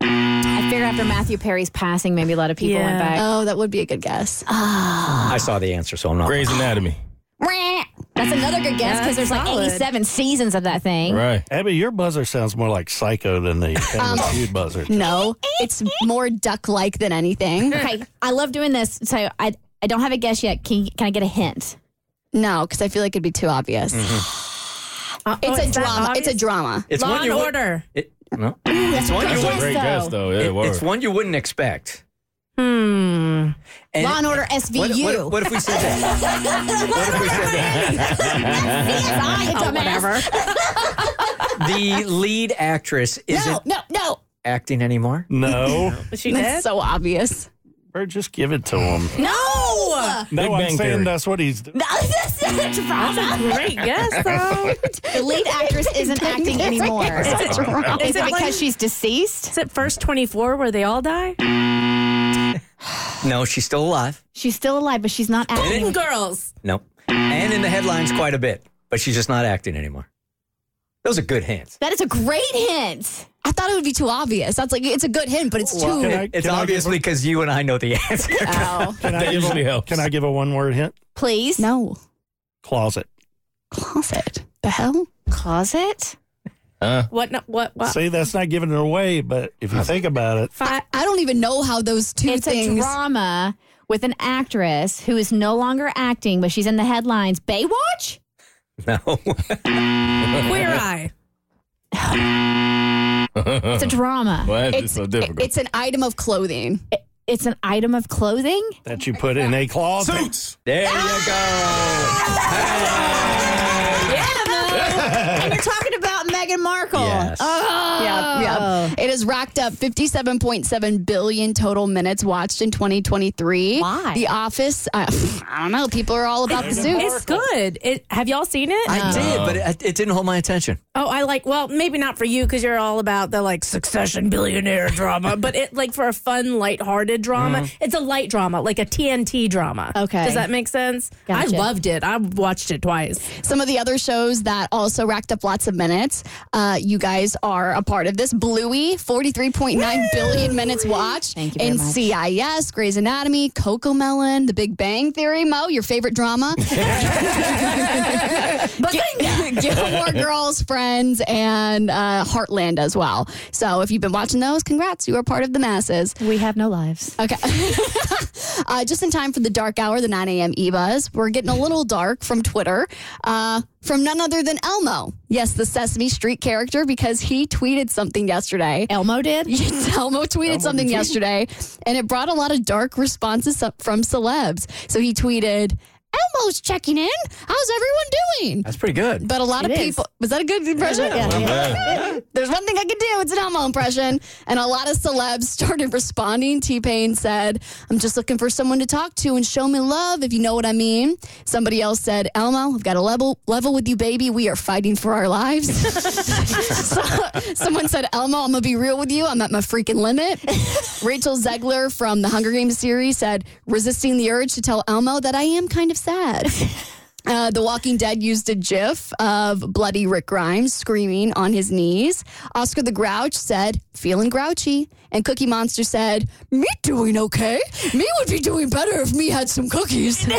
S8: I figure after Matthew Perry's passing, maybe a lot of people went back.
S3: Oh, that would be a good guess. Ah.
S2: I saw the answer, so I'm not.
S1: Grey's Anatomy.
S3: Wah.
S8: That's another good guess because there's like 87 seasons of that thing.
S1: Right.
S12: Abby, your buzzer sounds more like psycho than the [laughs] Family Feud buzzer.
S3: No, it's more duck-like than anything. [laughs]
S8: Okay, I love doing this. So I I don't have a guess yet. Can you, can I get a hint?
S3: No, because I feel like it'd be too obvious.
S10: Uh,
S3: It's
S10: oh,
S3: a
S10: is that
S3: drama. It's a drama.
S2: It's
S10: Law
S2: one
S10: and
S2: you would-
S10: Order.
S2: It, no, it's one you
S1: That's a
S2: would,
S1: great guess, though. Yeah,
S2: it-
S1: word.
S2: it's one you wouldn't expect.
S10: Hmm.
S2: And
S8: Law and Order SVU.
S2: what, what if we said that? [laughs] what if we said that? [laughs]
S8: oh, whatever. [laughs]
S2: The lead actress
S3: No,
S2: isn't
S3: no, no.
S2: acting anymore?
S12: No,
S10: She
S3: That's
S10: did?
S3: so obvious.
S12: or just give it to him.
S8: No,
S12: No,
S1: Big
S12: I'm
S1: Bang
S12: saying
S1: Theory.
S12: that's what he's doing.
S8: no, that's not a drama.
S10: Great guess, though.
S8: The lead actress isn't acting anymore.
S3: It's a drama.
S8: Is
S10: Is
S8: it
S10: it
S8: because
S10: like-
S8: she's deceased?
S10: Is it first 24 where they all die?
S2: No, she's still alive.
S8: She's still alive, but she's not acting.
S10: Golden Girls.
S2: No. And in the headlines quite a bit, but she's just not acting anymore. Those are good hints.
S8: That is a great hint.
S3: I thought it would be too obvious. That's like it's a good hint, but it's
S12: Well,
S3: too.
S12: can I-
S2: It's
S12: can I
S2: obvious
S12: give a-
S2: because you and I know the answer.
S3: Oh. [laughs]
S12: Can I
S1: That
S12: give
S1: usually
S12: a,
S1: helps.
S12: Can I give a one word hint?
S8: Please.
S3: no
S12: Closet.
S3: closet. The hell?
S8: Closet?
S1: Huh?
S10: What? No, what? What?
S12: See, that's not giving it away, but if you think about it,
S10: Fi-
S3: I don't even know how those two
S8: It's a
S3: things.
S8: drama with an actress who is no longer acting, but she's in the headlines. Baywatch?
S2: no. [laughs]
S10: Queer [laughs] Eye. [laughs]
S8: It's a drama.
S1: Why is it
S3: It's,
S1: so difficult?
S3: it's an item of clothing.
S8: It's an item of clothing.
S12: That you put in a closet.
S1: Suits.
S2: There you go.
S8: and you're talking about Meghan Markle.
S2: Yes.
S8: Oh.
S3: Yeah, yeah. It has racked up 57.7 billion total minutes watched in 2023.
S8: Why?
S3: The Office, uh, [sighs] I don't know. People are all about the suits.
S10: It's good. It, have y'all seen it?
S2: I did, but it, it didn't hold my attention.
S10: Oh, I like. Well, maybe not for you because you're all about the like Succession billionaire drama, but it like for a fun, lighthearted drama. It's a light drama, like a TNT drama.
S8: Okay.
S10: does that make sense?
S8: Gotcha.
S10: I loved it. I watched it twice.
S3: Some of the other shows that also racked up lots of minutes. Uh, you guys are a part of this. Bluey, 43.9 billion minutes watched.
S8: Thank you very much.
S3: NCIS, Grey's Anatomy, Cocomelon, The Big Bang Theory, Mo, your favorite drama. [laughs] Gil- Gilmore [laughs] Girls, Friends, and uh, Heartland as well. So if you've been watching those, congrats. You are part of the masses.
S8: We have no lives.
S3: Okay. [laughs] uh, just in time for the dark hour, the 9 a.m. e-buzz. We're getting a little dark from Twitter. Uh, from none other than Elmo. Yes, the Sesame Street character, because he tweeted something yesterday.
S8: Elmo did? [laughs]
S3: Elmo tweeted something yesterday, and it brought a lot of dark responses from celebs. So he tweeted, Elmo's checking in. How's everyone doing?
S2: That's pretty good.
S3: But a lot
S8: It
S3: of
S8: is.
S3: people, was that a good impression?
S8: Yeah. [laughs]
S3: There's one thing I can do. It's an Elmo impression. And a lot of celebs [laughs] started responding. T Pain said, I'm just looking for someone to talk to and show me love, if you know what I mean. Somebody else said, Elmo, I've got a level, level with you, baby. We are fighting for our lives. [laughs] So- someone said, Elmo, I'm going to be real with you. I'm at my freaking limit. Rachel Zegler from the Hunger Games series said, resisting the urge to tell Elmo that I am kind of sad. [laughs] Uh, the Walking Dead used a GIF of bloody Rick Grimes screaming on his knees. Oscar the Grouch said, feeling grouchy. And Cookie Monster said, me doing okay. Me would be doing better if me had some cookies. [laughs]
S8: and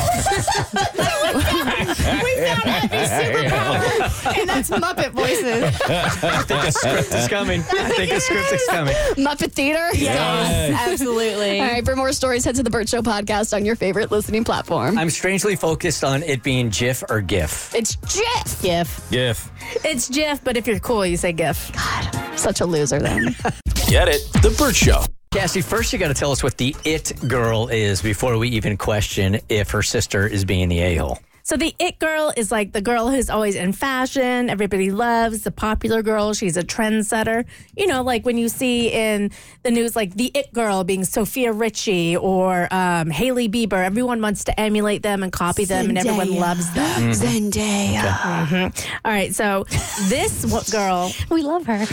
S8: that's Muppet voices.
S2: I think a script is coming. I think a script is coming.
S3: Muppet Theater?
S8: Yes, absolutely.
S3: All right, for more stories, head to the Burt Show podcast on your favorite listening platform.
S2: I'm strangely focused on it being GIF or GIF.
S3: It's GIF.
S8: GIF.
S1: GIF.
S10: It's GIF, but if you're cool, you say GIF. God.
S3: Such a loser then. [laughs]
S9: Get it? The Burt Show.
S2: Cassie, first you got to tell us what the it girl is before we even question if her sister is being the a hole.
S10: So the it girl is like the girl who's always in fashion. Everybody loves the popular girl. She's a trendsetter. You know, like when you see in the news, like the it girl being Sofia Richie or um, Hailey Bieber. Everyone wants to emulate them and copy them, and everyone loves them. [gasps]
S3: Zendaya.
S10: All right, so this w- girl, [laughs]
S8: We [laughs] love her.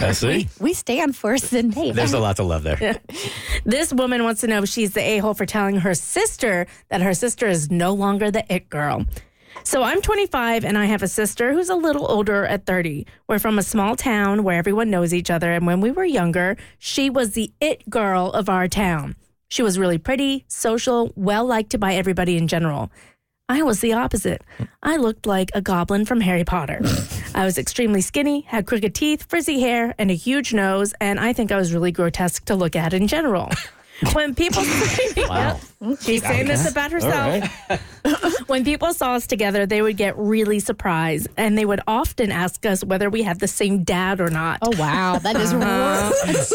S1: I see.
S8: We stand for Zendaya.
S2: There's a lot to love there. [laughs]
S10: this woman wants to know if she's the a hole for telling her sister that her sister is no longer the it girl. So I'm 25 and I have a sister who's a little older at 30. We're from a small town where everyone knows each other. And when we were younger, she was the it girl of our town. She was really pretty, social, well liked by everybody in general. I was the opposite. I looked like a goblin from Harry Potter. [laughs] I was extremely skinny, had crooked teeth, frizzy hair, and a huge nose, and I think I was really grotesque to look at in general. [laughs] When people
S2: Wow. [laughs] Mm-hmm.
S10: she's saying this about herself. [laughs] when people saw us together, they would get really surprised, and they would often ask us whether we had the same dad or not.
S8: Oh wow, that is uh-huh. rude. [laughs]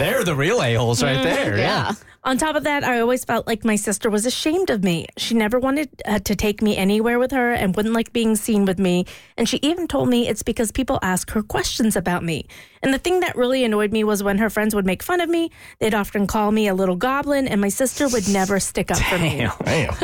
S2: They're the real a holes right mm-hmm. there. Yeah.
S10: On top of that, I always felt like my sister was ashamed of me. She never wanted uh, to take me anywhere with her and wouldn't like being seen with me. And she even told me it's because people ask her questions about me. And the thing that really annoyed me was when her friends would make fun of me, they'd often call me a little goblin, and my sister would never stick up for me. [laughs]
S1: Damn.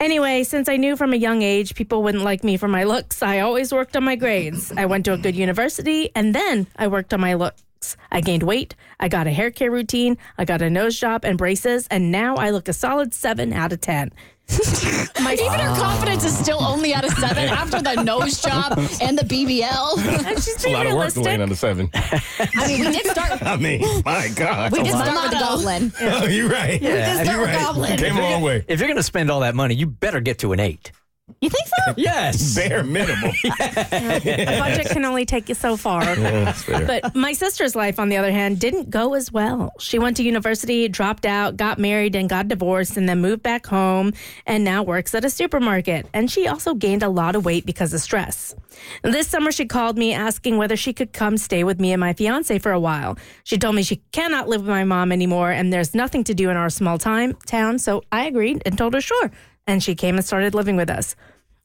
S10: Anyway, since I knew from a young age people wouldn't like me for my looks, I always worked on my grades. I went to a good university and then I worked on my looks. I gained weight, I got a hair care routine, I got a nose job and braces, and now I look a solid 7 out of 10. [laughs]
S3: My, Even her ah. confidence is still only at a seven [laughs] after the nose job and the BBL.
S10: And she's [laughs]
S1: It's a
S10: being
S1: lot of work to
S10: realistic.
S1: land on the seven.
S8: I mean, we did start.
S1: I mean, my God.
S8: We did
S3: lot.
S8: start with the goblin.
S1: Oh, you're right.
S2: Yeah.
S8: just
S1: You're
S8: with
S1: right.
S8: goblin.
S1: Came a long way.
S2: If you're going to spend all that money, you better get to an eight.
S8: You think so? [laughs]
S2: Yes.
S1: Bare minimum. [laughs]
S10: a budget can only take you so far.
S1: that's fair.
S10: But my sister's life, on the other hand, didn't go as well. She went to university, dropped out, got married, and got divorced, and then moved back home and now works at a supermarket. And she also gained a lot of weight because of stress. This summer, she called me asking whether she could come stay with me and my fiance for a while. She told me she cannot live with my mom anymore and there's nothing to do in our small time town. So I agreed and told her sure. And she came and started living with us.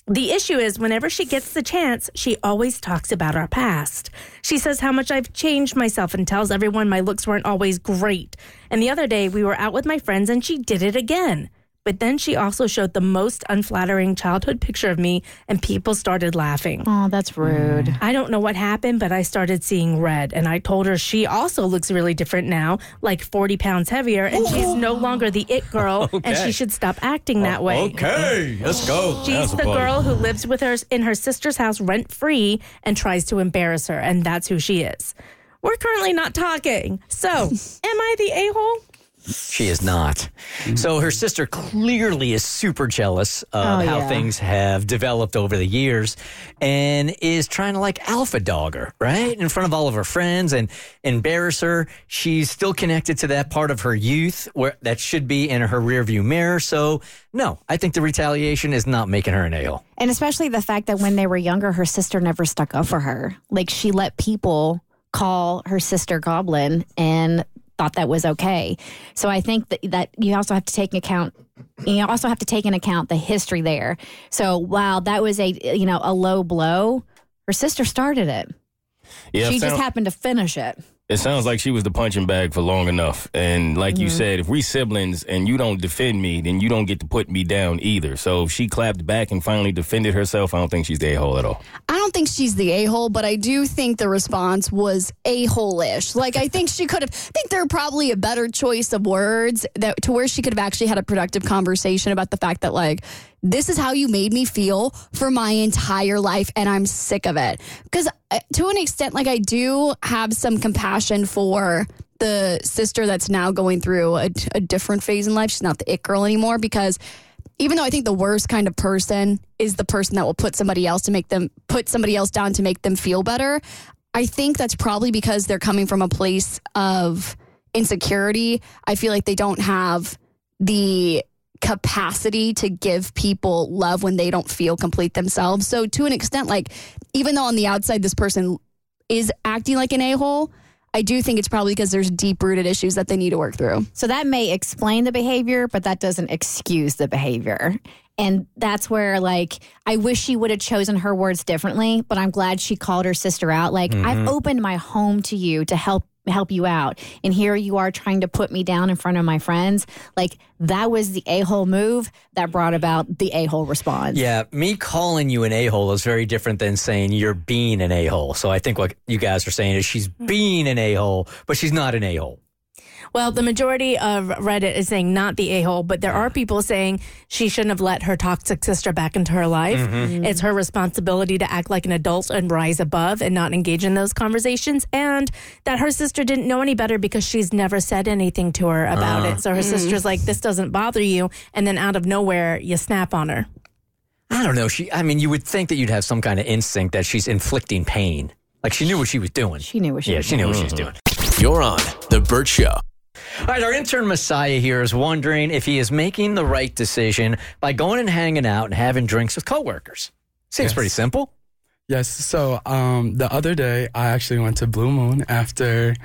S10: The issue is, whenever she gets the chance, she always talks about our past. She says how much I've changed myself and tells everyone my looks weren't always great. And the other day, we were out with my friends and she did it again. But then she also showed the most unflattering childhood picture of me, and people started laughing.
S8: Oh, that's rude.
S10: I don't know what happened, but I started seeing red. And I told her she also looks really different now, like 40 pounds heavier, and she's no oh. longer the it girl, [laughs] and she should stop acting that oh, way.
S2: Okay, let's go.
S10: She's the girl who lives with her in her sister's house rent free and tries to embarrass her, and that's who she is. We're currently not talking. So, [laughs] am I the a hole?
S2: She is not. Mm-hmm. So her sister clearly is super jealous of
S8: Oh,
S2: how
S8: yeah.
S2: things have developed over the years and is trying to like alpha dog her, right? In front of all of her friends and embarrass her. She's still connected to that part of her youth where that should be in her rearview mirror. So no, I think the retaliation is not making her an a-hole.
S8: And especially the fact that when they were younger, her sister never stuck up for her. Like she let people call her sister Goblin and thought that was okay. So I think that, that you also have to take account you also have to take into account the history there. So while that was a you know a low blow, her sister started it.
S1: Yeah,
S8: she just happened to finish it.
S1: It sounds like she was the punching bag for long enough. And like you
S8: Mhm.
S1: said, if we siblings and you don't defend me, then you don't get to put me down either. So if she clapped back and finally defended herself, I don't think she's the a-hole at all.
S3: I don't think she's the a hole, but I do think the response was a hole ish. Like, I think she could have, I think there are probably a better choice of words that to where she could have actually had a productive conversation about the fact that, like, this is how you made me feel for my entire life, and I'm sick of it. Because uh, to an extent, like, I do have some compassion for the sister that's now going through a, a different phase in life. She's not the it girl anymore because even though I think the worst kind of person is the person that will put somebody else to make them put somebody else down to make them feel better, I think that's probably because they're coming from a place of insecurity. I feel like they don't have the capacity to give people love when they don't feel complete themselves. So to an extent like even though on the outside this person is acting like an a-hole, I do think it's probably because there's deep-rooted issues that they need to work through.
S8: So that may explain the behavior, but that doesn't excuse the behavior. And that's where, like, I wish she would have chosen her words differently, but I'm glad she called her sister out. Like, I've
S13: Mhm.
S8: opened my home to you to help help you out and here you are trying to put me down in front of my friends like that was the a-hole move that brought about the a-hole response
S2: Yeah, me calling you an a hole is very different than saying you're being an a hole. So I think what you guys are saying is she's hmm. being an a hole, but she's not an a hole.
S10: Well, the majority of Reddit is saying not the a hole, but there are people saying she shouldn't have let her toxic sister back into her life.
S13: Mhm.
S10: It's her responsibility to act like an adult and rise above and not engage in those conversations. And that her sister didn't know any better because she's never said anything to her about
S2: Uh.
S10: it. So her
S2: Mm.
S10: sister's like, this doesn't bother you. And then out of nowhere, you snap on her.
S2: I don't know. She, I mean, you would think that you'd have some kind of instinct that she's inflicting pain. Like she knew what she was doing. She
S8: knew what
S2: she yeah, she knew what she was doing.
S9: You're on The Burt Show.
S2: All right, our intern Messiah here is wondering if he is making the right decision by going and hanging out and having drinks with coworkers. Seems
S14: Yes.
S2: pretty simple.
S14: Yes. So um, the other day, I actually went to Blue Moon after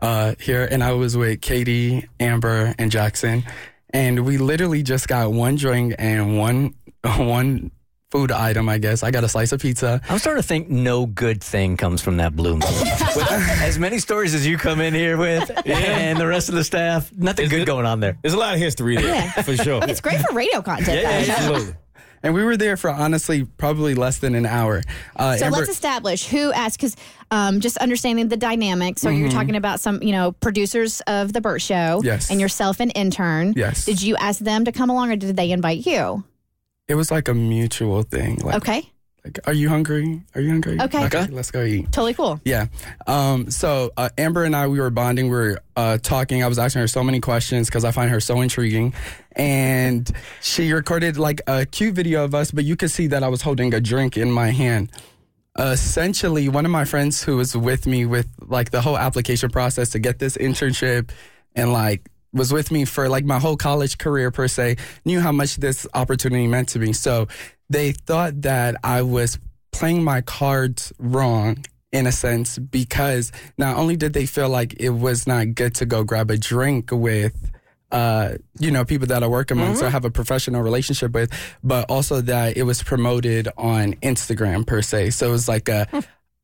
S14: uh, here, and I was with Katie, Amber, and Jackson, and we literally just got one drink and one [laughs] one food item. I guess I got a slice of pizza.
S2: I'm starting to think no good thing comes from that Blue Moon. with as many stories as you come in here with, and the rest of the staff, nothing good going on there.
S1: There's a lot of history there,
S8: Yeah.
S1: for sure.
S8: it's great for radio content though.
S14: absolutely. [laughs] And we were there for honestly probably less than an hour. Uh,
S8: So
S14: Amber-
S8: let's establish who asked, because um, just understanding the dynamic. So you're
S14: Mhm.
S8: talking about some, you know, producers of the Burt Show,
S14: Yes.
S8: and yourself an intern.
S14: Yes.
S8: Did you ask them to come along, or did they invite you?
S14: It was like a mutual thing. Like,
S8: Okay.
S14: like, "Are you hungry? Are you hungry?
S8: Okay. Okay.
S14: let's go eat."
S8: Totally cool.
S14: Yeah. Um, so uh, Amber and I, we were bonding. We were uh, talking. I was asking her so many questions because I find her so intriguing. And she recorded like a cute video of us, but you could see that I was holding a drink in my hand. essentially, one of my friends who was with me with like the whole application process to get this internship and like was with me for like my whole college career per se knew how much this opportunity meant to me. So they thought that I was playing my cards wrong in a sense because not only did they feel like it was not good to go grab a drink with uh, you know, people that I work amongst or have a professional relationship with, but also that it was promoted on Instagram per se. So it was like a,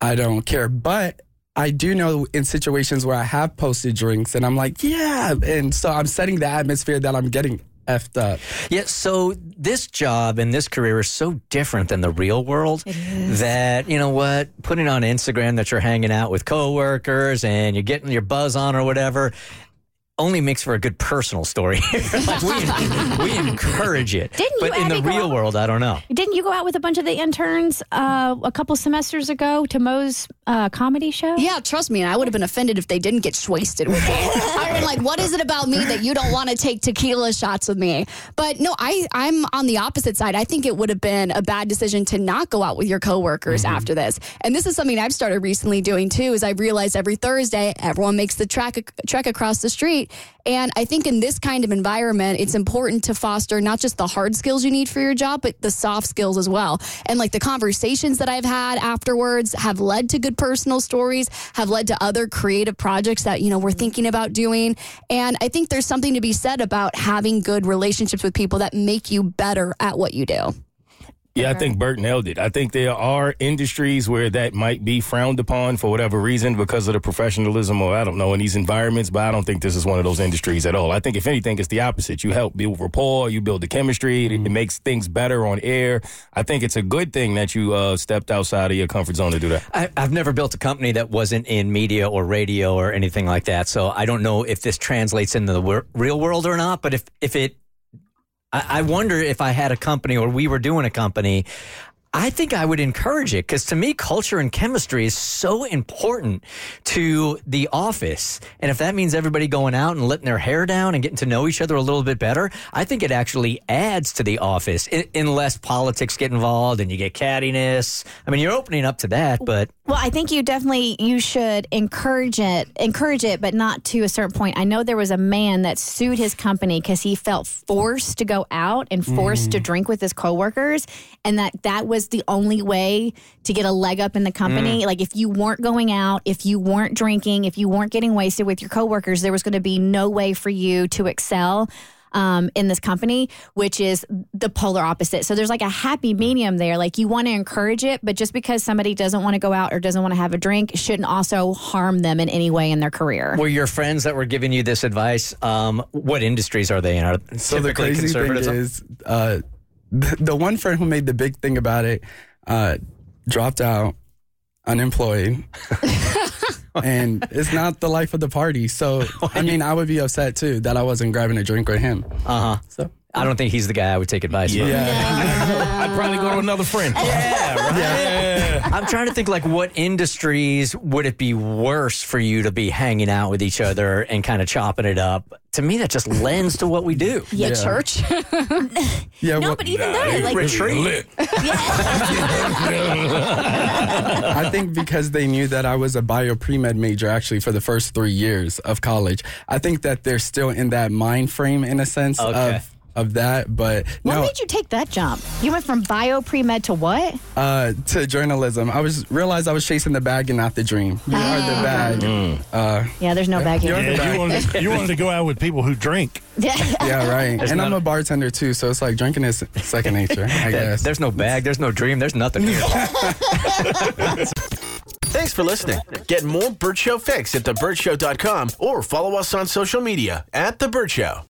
S14: I don't care. But I do know in situations where I have posted drinks and I'm like, yeah. And so I'm setting the atmosphere that I'm getting effed up.
S2: Yeah, so this job and this career is so different than the real world that, you know what, putting on Instagram that you're hanging out with coworkers and you're getting your buzz on or whatever only makes for a good personal story. [laughs] like we, we encourage it.
S8: Didn't you,
S2: but in the
S8: Abby, go
S2: real
S8: out-
S2: world, I don't know.
S8: Didn't you go out with a bunch of the interns uh, a couple semesters ago to Mo's uh, comedy show?
S3: Yeah, trust me, and I would have been offended if they didn't get wasted with me. I'd been like, "What is it about me that you don't want to take tequila shots with me?" But no, I I'm on the opposite side. I think it would have been a bad decision to not go out with your coworkers after this. And this is something I've started recently doing too. Is I realized every Thursday everyone makes the trek trek across the street, and I think in this kind of environment, it's important to foster not just the hard skills you need for your job, but the soft skills as well. And like the conversations that I've had afterwards have led to good personal stories, have led to other creative projects that, you know, we're mm-hmm. thinking about doing. And I think there's something to be said about having good relationships with people that make you better at what you do.
S1: Yeah, I think Burt nailed it. I think there are industries where that might be frowned upon for whatever reason because of the professionalism or I don't know in these environments, but I don't think this is one of those industries at all. I think if anything, it's the opposite. You help build rapport, you build the chemistry, it, it makes things better on air. I think it's a good thing that you uh, stepped outside of your comfort zone to do that.
S2: I, I've never built a company that wasn't in media or radio or anything like that. So I don't know if this translates into the wor- real world or not. But if if it, I, I wonder if I had a company or we were doing a company. I think I would encourage it because to me, culture and chemistry is so important to the office. And if that means everybody going out and letting their hair down and getting to know each other a little bit better, I think it actually adds to the office unless politics get involved and you get cattiness. I mean, you're opening up to that, but
S8: Well, I think you definitely you should encourage it, encourage it, but not to a certain point. I know there was a man that sued his company because he felt forced to go out and forced to mm. drink with his coworkers, and that that was the only way to get a leg up in the company. Mm. Like if you weren't going out, if you weren't drinking, if you weren't getting wasted with your coworkers, there was going to be no way for you to excel. Um, in this company, which is the polar opposite. So there's like a happy medium there. Like you want to encourage it, but just because somebody doesn't want to go out or doesn't want to have a drink shouldn't also harm them in any way in their career.
S2: were your friends that were giving you this advice? Um, what industries are they in? Are
S14: So the
S2: typically
S14: crazy thing
S2: conservative?
S14: is, uh, the, the one friend who made the big thing about it uh, dropped out, unemployed, [laughs] and it's not the life of the party. So I [laughs] mean, I would be upset too that I wasn't grabbing a drink with him.
S2: Uh huh.
S14: So
S2: I don't think he's the guy I would take advice from. Yeah.
S1: I'd probably go to another friend.
S2: Yeah, right.
S1: Yeah.
S2: I'm trying to think like what industries would it be worse for you to be hanging out with each other and kind of chopping it up? To me, that just lends to what we do.
S3: The church. [laughs]
S14: yeah,
S8: no,
S14: well,
S8: but even then, like
S2: Retreat. [laughs]
S14: I think because they knew that I was a bio pre med major actually for the first three years of college. I think that they're still in that mind frame in a sense
S2: Okay.
S14: of of that. But
S8: what
S14: no,
S8: made you take that jump? You went from bio pre med to what?
S14: uh, to journalism, I was realized I was chasing the bag and not the dream. You are the bag. Uh,
S8: Yeah, there's no bag here.
S14: You're the
S12: Yeah, you,
S14: bag.
S12: wanted, [laughs] you wanted to go out with people who drink. [laughs]
S14: Yeah, right. and I'm a bartender too, so it's like drinking is second nature, I [laughs] guess.
S2: There's no bag, there's no dream, there's nothing here.
S13: Thanks for listening. Get more Burt Show fix at theburtshow.com or follow us on social media at The Burt Show.